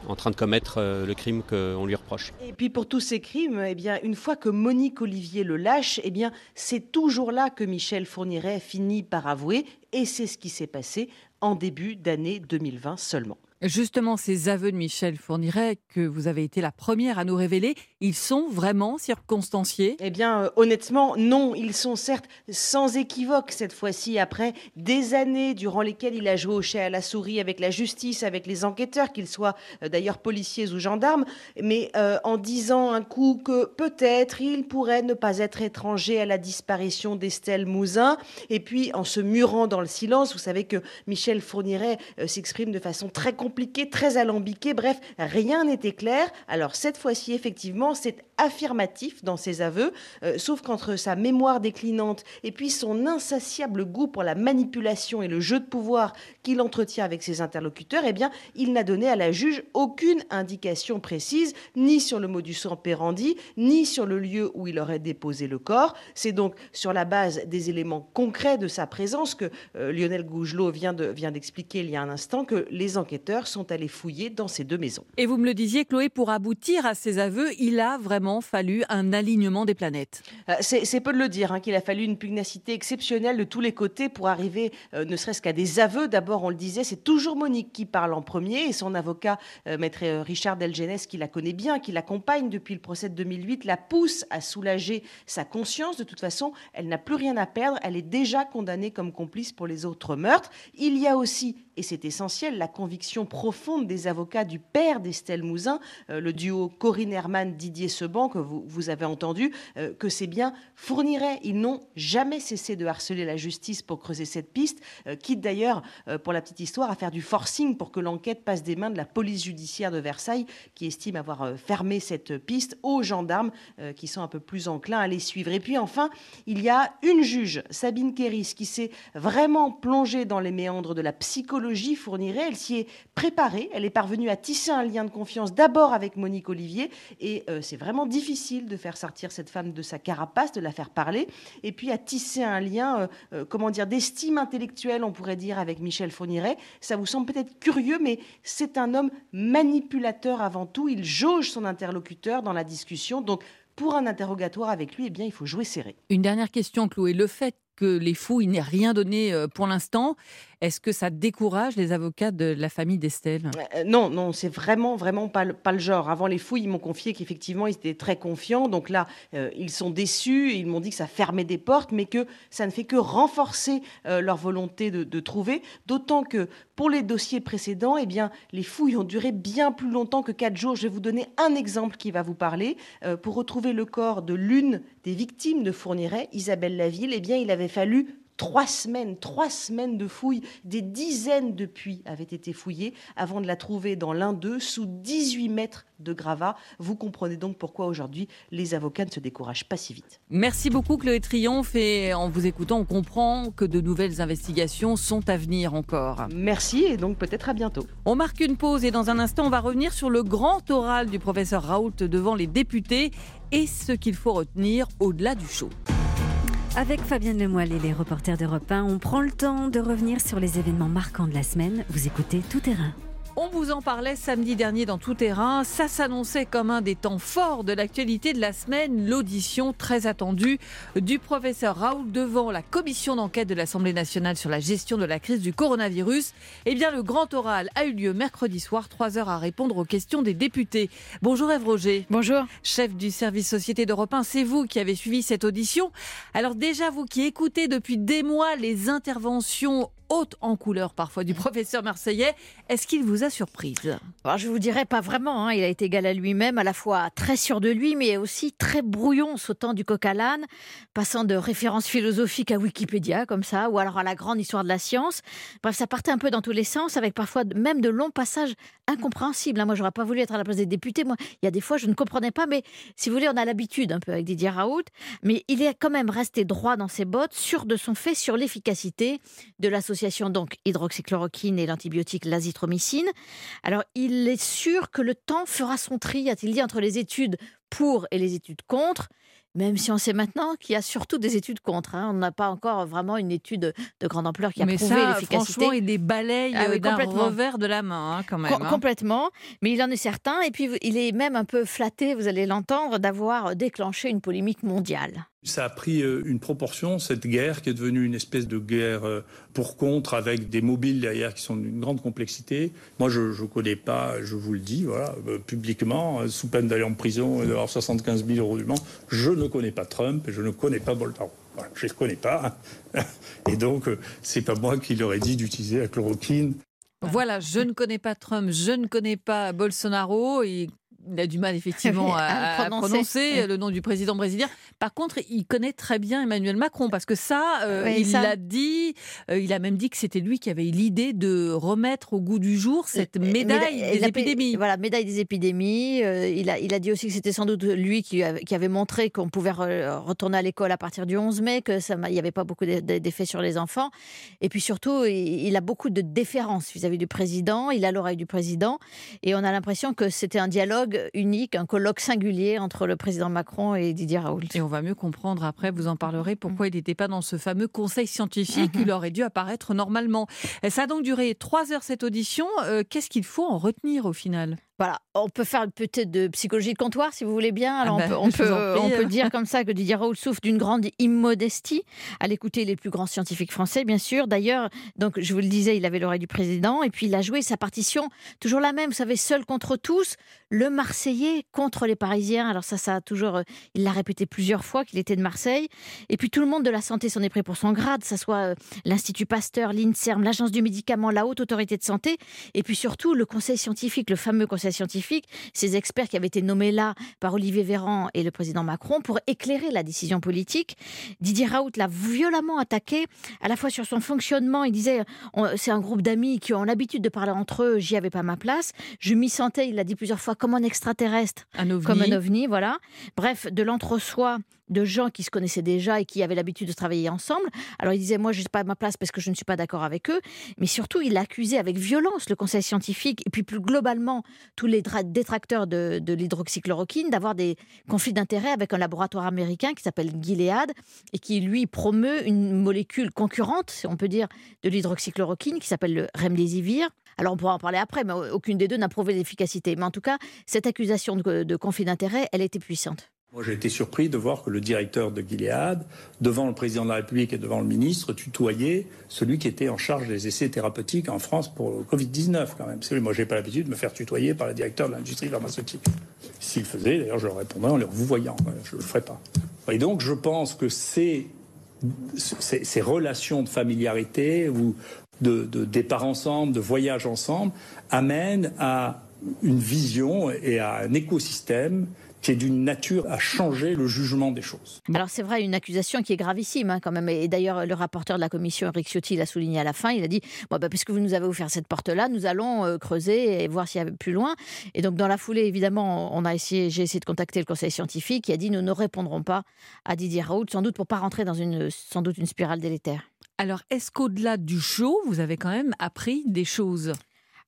[SPEAKER 18] en train de commettre euh, le crime qu'on lui reproche.
[SPEAKER 15] Et puis pour tous ces crimes, eh bien, une fois que Monique Olivier le lâche, eh bien, c'est toujours là que Michel Fourniret finit par avouer, et c'est ce qui s'est passé en début d'année 2020 seulement.
[SPEAKER 3] Justement, ces aveux de Michel Fourniret que vous avez été la première à nous révéler, ils sont vraiment circonstanciés?
[SPEAKER 15] Eh bien, euh, honnêtement, non. Ils sont certes sans équivoque cette fois-ci, après des années durant lesquelles il a joué au chat à la souris avec la justice, avec les enquêteurs, qu'ils soient euh, d'ailleurs policiers ou gendarmes, mais euh, en disant un coup que peut-être il pourrait ne pas être étranger à la disparition d'Estelle Mouzin, et puis en se murant dans le silence, vous savez que Michel Fourniret s'exprime de façon très compliqué, très alambiqué. Bref, rien n'était clair. Alors cette fois-ci, effectivement, c'est affirmatif dans ses aveux, euh, sauf qu'entre sa mémoire déclinante et puis son insatiable goût pour la manipulation et le jeu de pouvoir qu'il entretient avec ses interlocuteurs, eh bien, il n'a donné à la juge aucune indication précise, ni sur le modus operandi, ni sur le lieu où il aurait déposé le corps. C'est donc sur la base des éléments concrets de sa présence que euh, Lionel Gougelot vient d'expliquer il y a un instant que les enquêteurs sont allés fouiller dans ces deux maisons.
[SPEAKER 3] Et vous me le disiez, Chloé, pour aboutir à ces aveux, il a vraiment fallu un alignement des planètes.
[SPEAKER 15] Euh, c'est peu de le dire, hein, qu'il a fallu une pugnacité exceptionnelle de tous les côtés pour arriver euh, ne serait-ce qu'à des aveux. D'abord, on le disait, c'est toujours Monique qui parle en premier et son avocat, euh, maître Richard Delgenès, qui la connaît bien, qui l'accompagne depuis le procès de 2008, la pousse à soulager sa conscience. De toute façon, elle n'a plus rien à perdre. Elle est déjà condamnée comme complice pour les autres meurtres. Il y a aussi et c'est essentiel, la conviction profonde des avocats du père d'Estelle Mouzin, le duo Corinne Herman-Didier Seban, que vous, avez entendu, euh, que c'est bien fournirait. Ils n'ont jamais cessé de harceler la justice pour creuser cette piste, euh, quitte d'ailleurs, pour la petite histoire, à faire du forcing pour que l'enquête passe des mains de la police judiciaire de Versailles, qui estime avoir fermé cette piste aux gendarmes qui sont un peu plus enclins à les suivre. Et puis enfin, il y a une juge, Sabine Kéris, qui s'est vraiment plongée dans les méandres de la psychologie fournirait. Elle s'y est préparée. Elle est parvenue à tisser un lien de confiance d'abord avec Monique Olivier. Et euh, c'est vraiment difficile de faire sortir cette femme de sa carapace, de la faire parler. Et puis à tisser un lien, euh, euh, comment dire, d'estime intellectuelle, on pourrait dire, avec Michel Fourniret. Ça vous semble peut-être curieux, mais c'est un homme manipulateur avant tout. Il jauge son interlocuteur dans la discussion. Donc, pour un interrogatoire avec lui, eh bien, il faut jouer serré.
[SPEAKER 3] Une dernière question, Chloé. Le fait que les fouilles n'aient rien donné pour l'instant, est-ce que ça décourage les avocats de la famille d'Estelle?
[SPEAKER 15] Euh, Non, non, c'est vraiment, vraiment pas le, genre. Avant les fouilles, ils m'ont confié qu'effectivement, ils étaient très confiants. Donc là, euh, ils sont déçus. Ils m'ont dit que ça fermait des portes, mais que ça ne fait que renforcer euh, leur volonté de, trouver. D'autant que pour les dossiers précédents, eh bien, les fouilles ont duré bien plus longtemps que quatre jours. Je vais vous donner un exemple qui va vous parler. pour retrouver le corps de l'une des victimes de Fourniret, Isabelle Laville, eh bien, il avait fallu Trois semaines, trois semaines de fouilles, des dizaines de puits avaient été fouillés avant de la trouver dans l'un d'eux sous 18 mètres de gravats. Vous comprenez donc pourquoi aujourd'hui les avocats ne se découragent pas si vite.
[SPEAKER 3] Merci beaucoup Chloé Triomphe et en vous écoutant on comprend que de nouvelles investigations sont à venir encore.
[SPEAKER 15] Merci et donc peut-être à bientôt.
[SPEAKER 3] On marque une pause et dans un instant on va revenir sur le grand oral du professeur Raoult devant les députés et ce qu'il faut retenir au-delà du show.
[SPEAKER 1] Avec Fabienne Lemoyle et les reporters d'Europe 1, on prend le temps de revenir sur les événements marquants de la semaine. Vous écoutez Tout Terrain.
[SPEAKER 3] On vous en parlait samedi dernier dans Tout Terrain. Ça s'annonçait comme un des temps forts de l'actualité de la semaine, l'audition très attendue du professeur Raoul devant la commission d'enquête de l'Assemblée nationale sur la gestion de la crise du coronavirus. Eh bien, le grand oral a eu lieu mercredi soir, trois heures à répondre aux questions des députés. Bonjour Ève Roger.
[SPEAKER 19] Bonjour.
[SPEAKER 3] Chef du service Société d'Europe 1, c'est vous qui avez suivi cette audition. Alors déjà, vous qui écoutez depuis des mois les interventions haute en couleur parfois du professeur marseillais. Est-ce qu'il vous a surprise?
[SPEAKER 19] Alors, Je vous dirais pas vraiment. Hein. Il a été égal à lui-même, à la fois très sûr de lui, mais aussi très brouillon, sautant du coq à l'âne, passant de références philosophiques à Wikipédia, comme ça, ou alors à la grande histoire de la science. Bref, ça partait un peu dans tous les sens, avec parfois même de longs passages incompréhensibles. Hein. Moi, j'aurais pas voulu être à la place des députés. Moi, il y a des fois, je ne comprenais pas, mais si vous voulez, on a l'habitude un peu avec Didier Raoult. Mais il est quand même resté droit dans ses bottes, sûr de son fait, sur l'efficacité de la donc hydroxychloroquine et l'antibiotique l'azithromycine. Alors, il est sûr que le temps fera son tri, a-t-il dit, entre les études pour et les études contre. Même si on sait maintenant qu'il y a surtout des études contre. Hein. On n'a pas encore vraiment une étude de grande ampleur qui a prouvé l'efficacité.
[SPEAKER 3] Franchement, il les balaye ah d'un revers de la main, hein, quand même. Hein.
[SPEAKER 19] Complètement. Mais il en est certain. Et puis, il est même un peu flatté, vous allez l'entendre, d'avoir déclenché une polémique mondiale.
[SPEAKER 20] Ça a pris euh, une proportion, cette guerre, qui est devenue une espèce de guerre euh, pour contre, avec des mobiles derrière qui sont d'une grande complexité. Moi, je ne connais pas, je vous le dis, voilà, euh, publiquement, sous peine d'aller en prison et d'avoir 75 000 euros du monde, je ne connais pas Trump et je ne connais pas Bolsonaro. Voilà, je ne les connais pas. Et donc, c'est pas moi qui leur ai dit d'utiliser la chloroquine.
[SPEAKER 3] Voilà, je ne connais pas Trump, je ne connais pas Bolsonaro. Et il a du mal effectivement à, prononcer, le nom du président brésilien. Par contre, il connaît très bien Emmanuel Macron parce que ça, euh, il l'a dit. Euh, il a même dit que c'était lui qui avait eu l'idée de remettre au goût du jour cette médaille des épidémies.
[SPEAKER 19] Voilà, médaille des épidémies. Euh, il, a, il a dit aussi que c'était sans doute lui qui, qui avait montré qu'on pouvait retourner à l'école à partir du 11 mai, que ça, il n'y avait pas beaucoup d'effets sur les enfants. Et puis surtout, il, a beaucoup de déférence vis-à-vis du président. Il a l'oreille du président, et on a l'impression que c'était un dialogue unique, un colloque singulier entre le président Macron et Didier Raoult.
[SPEAKER 3] Et on va mieux comprendre après, vous en parlerez, pourquoi il n'était pas dans ce fameux conseil scientifique. Il aurait dû apparaître normalement. Ça a donc duré trois heures cette audition. Euh, qu'est-ce qu'il faut en retenir au final?
[SPEAKER 19] Voilà, on peut faire peut-être de psychologie de comptoir si vous voulez bien. Alors ah on, peut, ben, on, peut, dire comme ça que Didier Raoult souffre d'une grande immodestie à l'écouter les plus grands scientifiques français, bien sûr. D'ailleurs, donc je vous le disais, il avait l'oreille du président et puis il a joué sa partition toujours la même. Vous savez, seul contre tous, le Marseillais contre les Parisiens. Alors ça, ça a toujours, euh, il l'a répété plusieurs fois qu'il était de Marseille. Et puis tout le monde de la santé s'en est pris pour son grade, que ce soit euh, l'Institut Pasteur, l'Inserm, l'Agence du médicament, la Haute Autorité de Santé, et puis surtout le Conseil scientifique, le fameux Conseil scientifiques, ces experts qui avaient été nommés là par Olivier Véran et le président Macron pour éclairer la décision politique. Didier Raoult l'a violemment attaqué, à la fois sur son fonctionnement. Il disait c'est un groupe d'amis qui ont l'habitude de parler entre eux, j'y avais pas ma place. Je m'y sentais, il l'a dit plusieurs fois, comme un extraterrestre, comme un ovni, voilà. Bref, de l'entre-soi de gens qui se connaissaient déjà et qui avaient l'habitude de travailler ensemble. Alors il disait, moi, je n'ai pas ma place parce que je ne suis pas d'accord avec eux. Mais surtout, il accusait avec violence le conseil scientifique et puis plus globalement tous les détracteurs de, l'hydroxychloroquine d'avoir des conflits d'intérêts avec un laboratoire américain qui s'appelle Gilead et qui, lui, promeut une molécule concurrente, on peut dire, de l'hydroxychloroquine qui s'appelle le remdesivir. Alors on pourra en parler après, mais aucune des deux n'a prouvé l'efficacité. Mais en tout cas, cette accusation de conflit d'intérêts, elle était puissante.
[SPEAKER 20] Moi, j'ai été surpris de voir que le directeur de Gilead, devant le président de la République et devant le ministre, tutoyait celui qui était en charge des essais thérapeutiques en France pour le Covid-19, quand même. Moi, j'ai pas l'habitude de me faire tutoyer par le directeur de l'industrie pharmaceutique. S'il faisait, d'ailleurs, je leur répondrais en leur vous voyant. Je le ferai pas. Et donc, je pense que ces, relations de familiarité ou de départ ensemble, de voyage ensemble, amènent à une vision et à un écosystème qui est d'une nature à changer le jugement des choses.
[SPEAKER 19] Alors c'est vrai, une accusation qui est gravissime hein, quand même. Et d'ailleurs, le rapporteur de la commission, Eric Ciotti, l'a souligné à la fin. Il a dit bon, bah, puisque vous nous avez offert cette porte-là, nous allons euh, creuser et voir s'il y a plus loin. Et donc dans la foulée, évidemment, on a essayé, j'ai essayé de contacter le conseil scientifique qui a dit nous ne répondrons pas à Didier Raoult, sans doute pour pas rentrer dans une, sans doute une spirale délétère.
[SPEAKER 3] Alors, est-ce qu'au-delà du show, vous avez quand même appris des choses?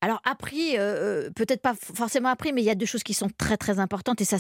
[SPEAKER 19] Alors appris, euh, euh, peut-être pas forcément appris, mais il y a deux choses qui sont très très importantes et ça,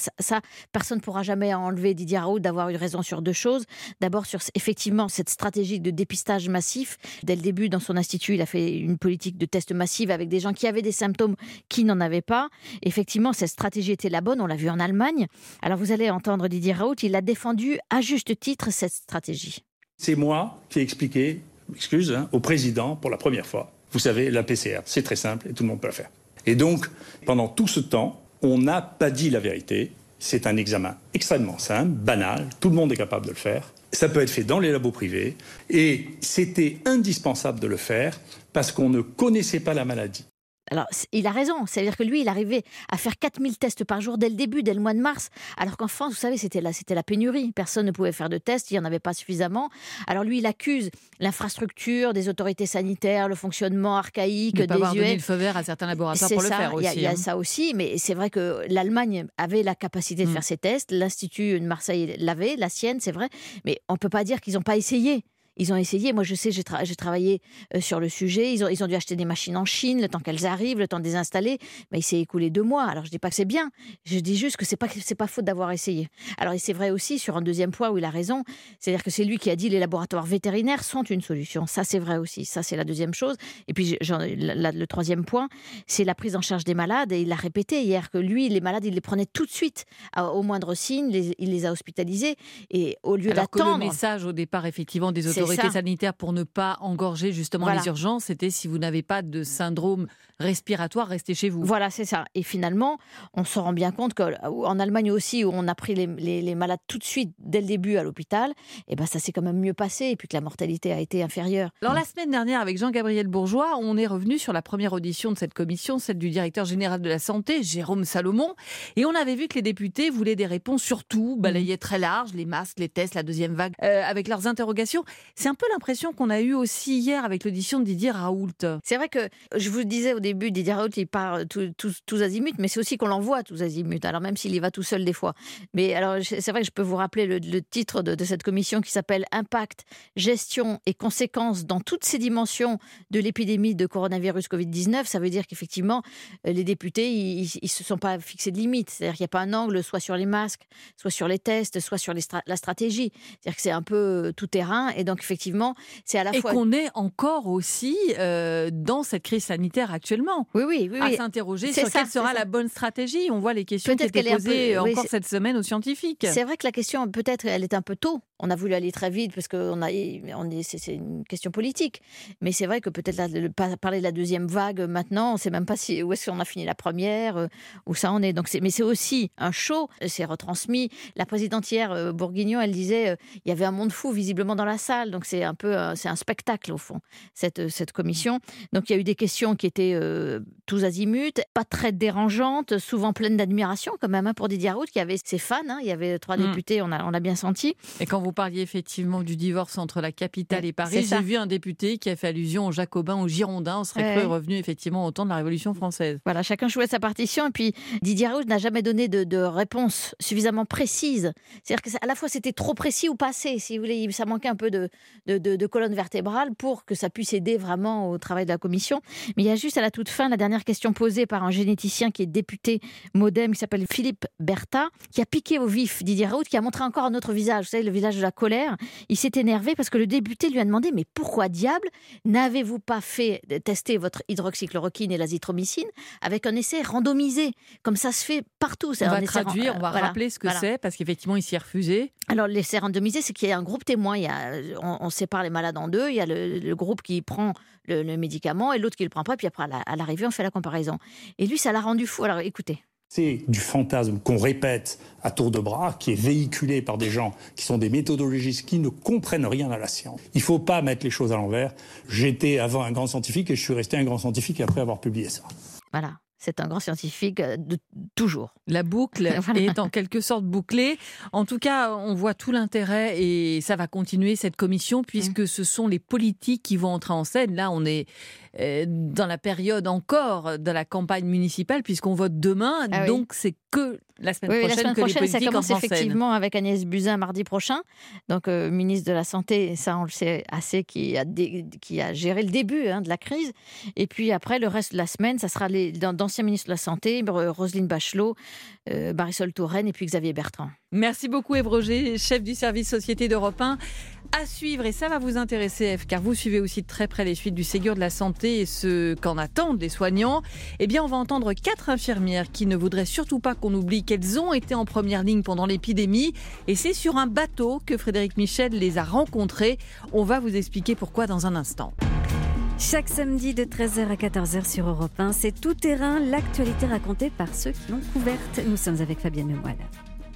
[SPEAKER 19] personne ne pourra jamais enlever Didier Raoult d'avoir eu raison sur deux choses. D'abord sur effectivement cette stratégie de dépistage massif. Dès le début, dans son institut, il a fait une politique de test massive avec des gens qui avaient des symptômes qui n'en avaient pas. Effectivement, cette stratégie était la bonne. On l'a vu en Allemagne. Alors vous allez entendre Didier Raoult, il a défendu à juste titre cette stratégie.
[SPEAKER 20] C'est moi qui ai expliqué, excuse, hein, au président pour la première fois vous savez, la PCR, c'est très simple et tout le monde peut la faire. Et donc, pendant tout ce temps, on n'a pas dit la vérité. C'est un examen extrêmement simple, banal, tout le monde est capable de le faire. Ça peut être fait dans les labos privés et c'était indispensable de le faire parce qu'on ne connaissait pas la maladie.
[SPEAKER 19] Alors, il a raison. C'est-à-dire que lui, il arrivait à faire 4000 tests par jour dès le début, dès le mois de mars. Alors qu'en France, vous savez, c'était la, c'était la pénurie. Personne ne pouvait faire de tests. Il n'y en avait pas suffisamment. Alors lui, il accuse l'infrastructure, des autorités sanitaires, le fonctionnement archaïque,
[SPEAKER 3] des
[SPEAKER 19] avoir
[SPEAKER 3] donné le feu vert à certains laboratoires pour le faire aussi.
[SPEAKER 19] Il y a, hein. ça aussi. Mais c'est vrai que l'Allemagne avait la capacité de mm. faire ces tests. L'Institut de Marseille l'avait, la sienne, c'est vrai. Mais on ne peut pas dire qu'ils n'ont pas essayé Ils ont essayé. Moi, je sais, j'ai travaillé euh, sur le sujet. Ils ont, ils ont dû acheter des machines en Chine, le temps qu'elles arrivent, le temps de les installer. Mais il s'est écoulé deux mois. Alors, je dis pas que c'est bien. Je dis juste que c'est pas c'est pas faute d'avoir essayé. Alors, c'est vrai aussi sur un deuxième point où il a raison. C'est-à-dire que c'est lui qui a dit les laboratoires vétérinaires sont une solution. Ça, c'est vrai aussi. Ça, c'est la deuxième chose. Et puis, le troisième point, c'est la prise en charge des malades. Et il l'a répété hier que lui, les malades, il les prenait tout de suite. Au moindre signe, il les a hospitalisés. Et au lieu d'attendre.
[SPEAKER 3] Le message au départ, effectivement, des autorités sanitaires pour ne pas engorger justement les urgences, c'était si vous n'avez pas de syndrome respiratoire, restez chez vous.
[SPEAKER 19] Voilà, c'est ça. Et finalement, on se rend bien compte qu'en Allemagne aussi, où on a pris les, malades tout de suite dès le début à l'hôpital, et eh ben ça s'est quand même mieux passé et puis que la mortalité a été inférieure.
[SPEAKER 3] Alors la semaine dernière, avec Jean-Gabriel Bourgeois, on est revenu sur la première audition de cette commission, celle du directeur général de la santé, Jérôme Salomon, et on avait vu que les députés voulaient des réponses sur tout, balayer très large, les masques, les tests, la deuxième vague, euh, avec leurs interrogations. C'est un peu l'impression qu'on a eue aussi hier avec l'audition de Didier Raoult.
[SPEAKER 19] C'est vrai que je vous disais au début, Didier Raoult, il part tous azimuts, mais c'est aussi qu'on l'envoie tous azimuts, alors même s'il y va tout seul des fois. Mais alors, c'est vrai que je peux vous rappeler le, titre de, cette commission qui s'appelle Impact, gestion et conséquences dans toutes ces dimensions de l'épidémie de coronavirus Covid-19. Ça veut dire qu'effectivement, euh, les députés, ils ne se sont pas fixés de limite. C'est-à-dire qu'il n'y a pas un angle soit sur les masques, soit sur les tests, soit sur la stratégie. C'est-à-dire que c'est un peu euh, tout terrain. Et donc, effectivement, c'est à la fois.
[SPEAKER 3] Et qu'on est encore aussi euh, dans cette crise sanitaire actuellement.
[SPEAKER 19] Oui, oui, oui.
[SPEAKER 3] À s'interroger sur quelle sera la bonne stratégie. On voit les questions qui étaient posées encore cette semaine aux scientifiques.
[SPEAKER 19] C'est vrai que la question, peut-être, elle est un peu tôt. On a voulu aller très vite parce que on a, on est, c'est, une question politique. Mais c'est vrai que peut-être parler de la deuxième vague maintenant, on ne sait même pas si, où est-ce qu'on a fini la première, euh, où ça en est. Donc c'est, mais c'est aussi un show, c'est retransmis. La présidente hier, euh, Bourguignon, elle disait, il y avait un monde fou visiblement dans la salle. Donc c'est un peu, c'est un spectacle au fond, cette, cette commission. Donc il y a eu des questions qui étaient tous azimuts, pas très dérangeantes, souvent pleines d'admiration quand même hein, pour Didier Raoult, qui avait ses fans. Hein. Il y avait trois mm. députés, on a, on a bien senti.
[SPEAKER 3] Et quand vous parliez effectivement du divorce entre la capitale et Paris, j'ai vu un député qui a fait allusion aux Jacobins, aux Girondins. On serait cru revenu effectivement au temps de la Révolution française.
[SPEAKER 19] Voilà, chacun jouait sa partition. Et puis Didier Raoult n'a jamais donné de, réponse suffisamment précise. C'est-à-dire qu'à la fois c'était trop précis ou pas assez. Si vous voulez, ça manquait un peu de, de, de, colonne vertébrale pour que ça puisse aider vraiment au travail de la commission. Mais il y a juste à la toute fin la dernière question posée par un généticien qui est député modem qui s'appelle Philippe Bertha, qui a piqué au vif Didier Raoult, qui a montré encore un autre visage, vous savez, le visage de la colère. Il s'est énervé parce que le député lui a demandé Mais pourquoi diable n'avez-vous pas fait tester votre hydroxychloroquine et l'azithromycine avec un essai randomisé Comme ça se fait partout.
[SPEAKER 3] On va traduire, on va rappeler ce que c'est, parce qu'effectivement, il s'y est refusé.
[SPEAKER 19] Alors, l'essai randomisé, c'est qu'il y a un groupe témoin. Il y a, on, sépare les malades en deux. Il y a le, groupe qui prend le, médicament et l'autre qui ne le prend pas. Puis après, à l'arrivée, on fait la comparaison. Et lui, ça l'a rendu fou. Alors, écoutez.
[SPEAKER 20] C'est du fantasme qu'on répète à tour de bras, qui est véhiculé par des gens qui sont des méthodologistes qui ne comprennent rien à la science. Il ne faut pas mettre les choses à l'envers. J'étais avant un grand scientifique et je suis resté un grand scientifique après avoir publié ça.
[SPEAKER 19] Voilà. C'est un grand scientifique euh, de toujours.
[SPEAKER 3] La boucle est en quelque sorte bouclée. En tout cas, on voit tout l'intérêt et ça va continuer cette commission puisque ce sont les politiques qui vont entrer en scène. Là, on est dans la période encore de la campagne municipale puisqu'on vote demain. Ah donc c'est que la semaine prochaine la semaine que prochaine, les
[SPEAKER 19] ça commence effectivement avec Agnès Buzyn mardi prochain, donc euh, ministre de la Santé, ça on le sait assez, qui a, qui a géré le début hein, de la crise. Et puis après, le reste de la semaine, ça sera d'anciens ministres de la Santé, Roselyne Bachelot, euh, Marisol Touraine et puis Xavier Bertrand.
[SPEAKER 3] Merci beaucoup Eve Roger, chef du service Société d'Europe 1. À suivre, et ça va vous intéresser Eve, car vous suivez aussi de très près les suites du Ségur de la Santé et ce qu'en attendent les soignants. Eh bien, on va entendre quatre infirmières qui ne voudraient surtout pas qu'on oublie qu'elles ont été en première ligne pendant l'épidémie. Et c'est sur un bateau que Frédéric Michel les a rencontrées. On va vous expliquer pourquoi dans un instant.
[SPEAKER 1] Chaque samedi de 13h à 14h sur Europe 1, c'est tout terrain, l'actualité racontée par ceux qui l'ont couverte. Nous sommes avec Fabienne Lemoyle.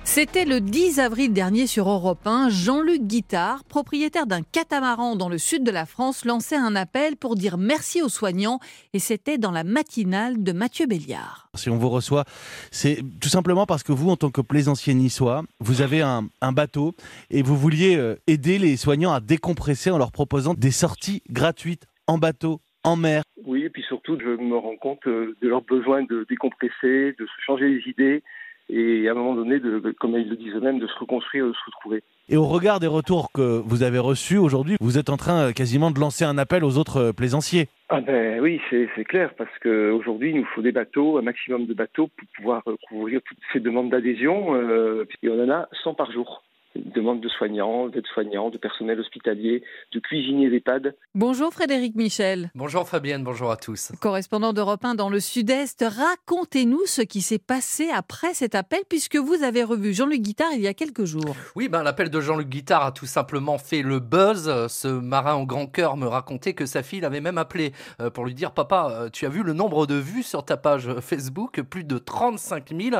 [SPEAKER 3] C'était le 10 avril dernier sur Europe 1. Jean-Luc Guittard, propriétaire d'un catamaran dans le sud de la France, lançait un appel pour dire merci aux soignants et c'était dans la matinale de Mathieu Béliard.
[SPEAKER 21] Si on vous reçoit, c'est tout simplement parce que vous, en tant que plaisancier niçois, vous avez un, bateau et vous vouliez euh, aider les soignants à décompresser en leur proposant des sorties gratuites en bateau, en mer.
[SPEAKER 22] Oui, et puis surtout, je me rends compte euh, de leur besoin de décompresser, de se changer les idées
[SPEAKER 23] et à un moment donné, de, comme ils le disent eux-mêmes, de se reconstruire, de se retrouver.
[SPEAKER 21] Et au regard des retours que vous avez reçus aujourd'hui, vous êtes en train euh, quasiment de lancer un appel aux autres euh, plaisanciers.
[SPEAKER 23] Ah ben oui, c'est clair, parce qu'aujourd'hui, il nous faut des bateaux, un maximum de bateaux pour pouvoir couvrir toutes ces demandes d'adhésion, euh, et on en a 100 par jour demande de soignants, d'aides-soignants, de personnel hospitalier, de cuisiniers d'EHPAD.
[SPEAKER 3] Bonjour Frédéric Michel.
[SPEAKER 22] Bonjour Fabienne, bonjour à tous.
[SPEAKER 3] Correspondant d'Europe 1 dans le Sud-Est, racontez-nous ce qui s'est passé après cet appel, puisque vous avez revu Jean-Luc Guittard il y a quelques jours.
[SPEAKER 22] Oui, ben, l'appel de Jean-Luc Guittard a tout simplement fait le buzz. Ce marin au grand cœur me racontait que sa fille l'avait même appelé euh, pour lui dire Papa, euh, tu as vu le nombre de vues sur ta page Facebook? Plus de 35 000.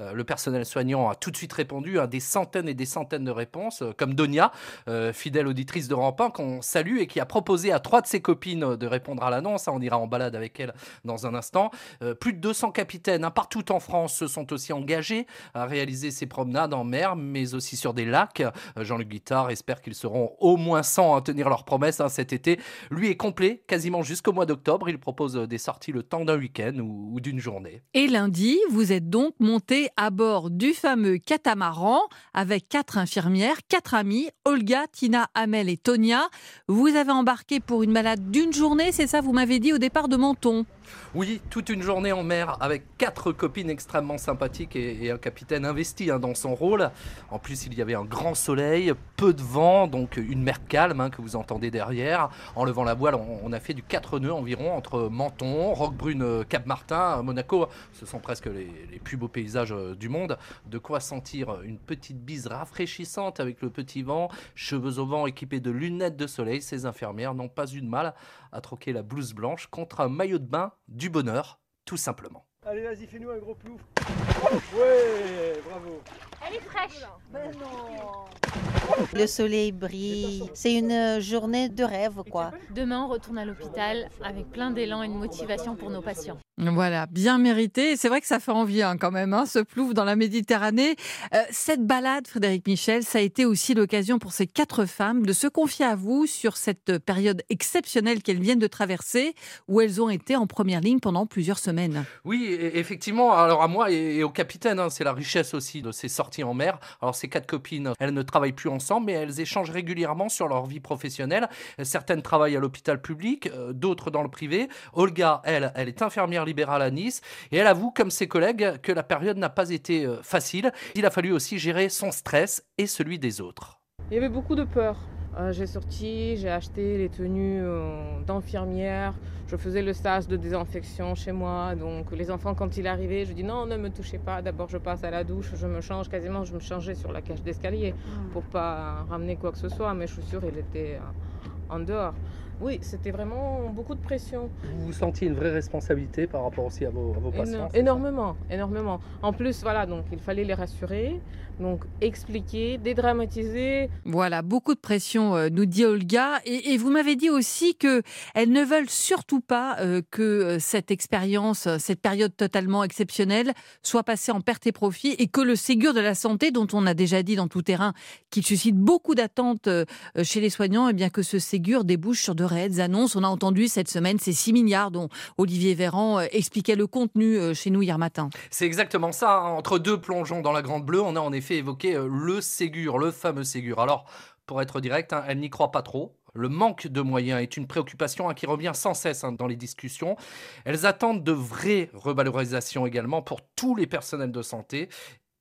[SPEAKER 22] Euh, le personnel soignant a tout de suite répondu à des centaines et des centaines de réponses, euh, comme Donia, euh, fidèle auditrice de Rampin, qu'on salue et qui a proposé à trois de ses copines de répondre à l'annonce. On ira en balade avec elle dans un instant. Euh, plus de 200 capitaines, hein, partout en France, se sont aussi engagés à réaliser ces promenades en mer, mais aussi sur des lacs. Jean-Luc Guittard espère qu'ils seront au moins 100 à tenir leurs promesses hein, cet été. Lui est complet, quasiment jusqu'au mois d'octobre. Il propose des sorties le temps d'un week-end ou, ou d'une journée.
[SPEAKER 3] Et lundi, vous êtes donc monté à bord du fameux catamaran avec quatre infirmières, quatre amis, Olga, Tina, Amel et Tonia. Vous avez embarqué pour une balade d'une journée, c'est ça, vous m'avez dit au départ de Menton
[SPEAKER 22] oui, toute une journée en mer avec quatre copines extrêmement sympathiques et, un capitaine investi hein, dans son rôle. En plus, il y avait un grand soleil, peu de vent, donc une mer calme hein, que vous entendez derrière. En levant la voile, on, a fait du 4 nœuds environ entre Menton, Roquebrune, Cap-Martin, Monaco. Ce sont presque les, les, plus beaux paysages euh, du monde. De quoi sentir une petite bise rafraîchissante avec le petit vent, cheveux au vent équipés de lunettes de soleil. Ces infirmières n'ont pas eu de mal à troquer la blouse blanche contre un maillot de bain du bonheur, tout simplement.
[SPEAKER 24] Allez, vas-y, fais-nous un gros plouf. Ouais, bravo.
[SPEAKER 25] Elle est fraîche.
[SPEAKER 24] Mais non.
[SPEAKER 26] Le soleil brille. C'est une journée de rêve, quoi.
[SPEAKER 27] Demain, on retourne à l'hôpital avec plein d'élan et de motivation pour nos patients.
[SPEAKER 3] Voilà, bien mérité. C'est vrai que ça fait envie hein, quand même, hein, ce plouf dans la Méditerranée. Euh, cette balade, Frédéric Michel, ça a été aussi l'occasion pour ces quatre femmes de se confier à vous sur cette période exceptionnelle qu'elles viennent de traverser, où elles ont été en première ligne pendant plusieurs semaines.
[SPEAKER 22] Oui, effectivement. Alors à moi et au capitaine, hein, c'est la richesse aussi de ces sorties en mer. Alors ces quatre copines, elles ne travaillent plus ensemble, mais elles échangent régulièrement sur leur vie professionnelle. Certaines travaillent à l'hôpital public, euh, d'autres dans le privé. Olga, elle, elle est infirmière libérale à Nice et elle avoue, comme ses collègues, que la période n'a pas été euh, facile. Il a fallu aussi gérer son stress et celui des autres.
[SPEAKER 28] Il y avait beaucoup de peur. Euh, j'ai sorti, j'ai acheté les tenues euh, d'infirmière. Je faisais le stage de désinfection chez moi. Donc les enfants, quand il arrivait, je dis non, ne me touchez pas. D'abord, je passe à la douche, je me change quasiment. Je me changeais sur la cage d'escalier pour pas ramener quoi que ce soit. Mes chaussures, elles étaient en dehors. Oui, c'était vraiment beaucoup de pression.
[SPEAKER 22] Vous vous sentiez une vraie responsabilité par rapport aussi à vos, patients
[SPEAKER 28] Énormément, énormément. En plus, voilà, donc il fallait les rassurer, donc expliquer, dédramatiser.
[SPEAKER 3] Voilà, beaucoup de pression, euh, nous dit Olga. Et, vous m'avez dit aussi que elles ne veulent surtout pas euh, que euh, cette expérience, cette période totalement exceptionnelle, soit passée en perte et profit, et que le Ségur de la santé, dont on a déjà dit dans tout terrain qu'il suscite beaucoup d'attentes chez les soignants, et eh bien que ce Ségur débouche sur de On a entendu cette semaine ces 6 milliards dont Olivier Véran euh, expliquait le contenu euh, chez nous hier matin.
[SPEAKER 22] C'est exactement ça. Hein. Entre deux plongeons dans la Grande Bleue, on a en effet évoqué euh, le Ségur, le fameux Ségur. Alors, pour être direct, hein, elle n'y croit pas trop. Le manque de moyens est une préoccupation hein, qui revient sans cesse dans les discussions. Elles attendent de vraies revalorisations également pour tous les personnels de santé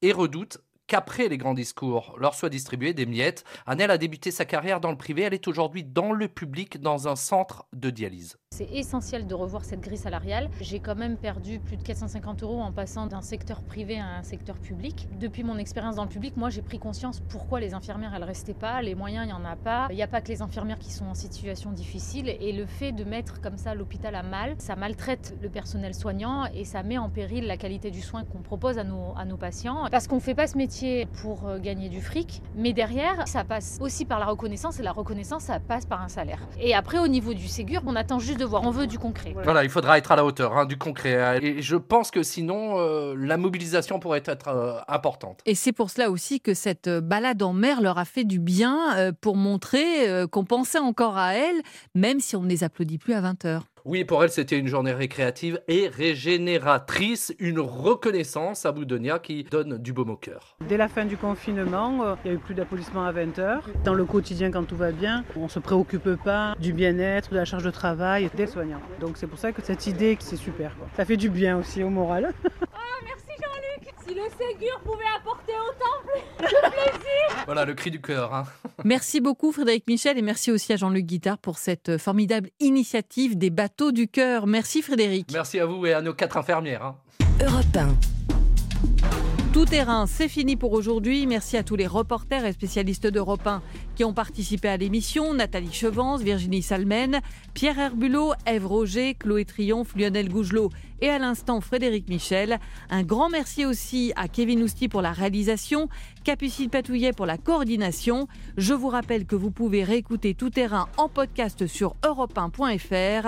[SPEAKER 22] et redoutent qu'après les grands discours leur soient distribués des miettes. Annelle a débuté sa carrière dans le privé, elle est aujourd'hui dans le public dans un centre de dialyse.
[SPEAKER 27] C'est essentiel de revoir cette grille salariale. J'ai quand même perdu plus de 450 euros en passant d'un secteur privé à un secteur public. Depuis mon expérience dans le public, moi j'ai pris conscience pourquoi les infirmières elles restaient pas, les moyens il n'y en a pas. Il n'y a pas que les infirmières qui sont en situation difficile et le fait de mettre comme ça l'hôpital à mal, ça maltraite le personnel soignant et ça met en péril la qualité du soin qu'on propose à nos, à nos patients. Parce qu'on ne fait pas ce métier pour euh, gagner du fric, mais derrière ça passe aussi par la reconnaissance et la reconnaissance ça passe par un salaire. Et après au niveau du Ségur, on attend juste voir. On veut du concret.
[SPEAKER 22] Voilà, il faudra être à la hauteur hein, du concret. Et je pense que sinon, euh, la mobilisation pourrait être euh, importante.
[SPEAKER 3] Et c'est pour cela aussi que cette balade en mer leur a fait du bien pour montrer qu'on pensait encore à elles, même si on ne les applaudit plus à 20h.
[SPEAKER 22] Oui, pour elle, c'était une journée récréative et régénératrice, une reconnaissance à Boudonia qui donne du baume au cœur.
[SPEAKER 29] Dès la fin du confinement, euh, il n'y a eu plus d'applaudissements à 20h. Dans le quotidien, quand tout va bien, on ne se préoccupe pas du bien-être, de la charge de travail des soignants. Donc c'est pour ça que cette idée, c'est super. Quoi. Ça fait du bien aussi au moral.
[SPEAKER 30] Ah, merci Jean-Luc Si le Ségur pouvait apporter autant de plaisir
[SPEAKER 22] Voilà le cri du cœur. hein.
[SPEAKER 3] Merci beaucoup Frédéric Michel et merci aussi à Jean-Luc Guittard pour cette formidable initiative des bateaux du cœur. Merci Frédéric.
[SPEAKER 22] Merci à vous et à nos quatre infirmières. hein.
[SPEAKER 1] Europe 1.
[SPEAKER 3] Tout terrain, c'est fini pour aujourd'hui. Merci à tous les reporters et spécialistes d'Europe 1 qui ont participé à l'émission. Nathalie Chevance, Virginie Salmen, Pierre Herbulot, Ève Roger, Chloé Triomphe, Lionel Gougelot et à l'instant Frédéric Michel. Un grand merci aussi à Kevin Ousti pour la réalisation, Capucine Patouillet pour la coordination. Je vous rappelle que vous pouvez réécouter Tout terrain en podcast sur europe1.fr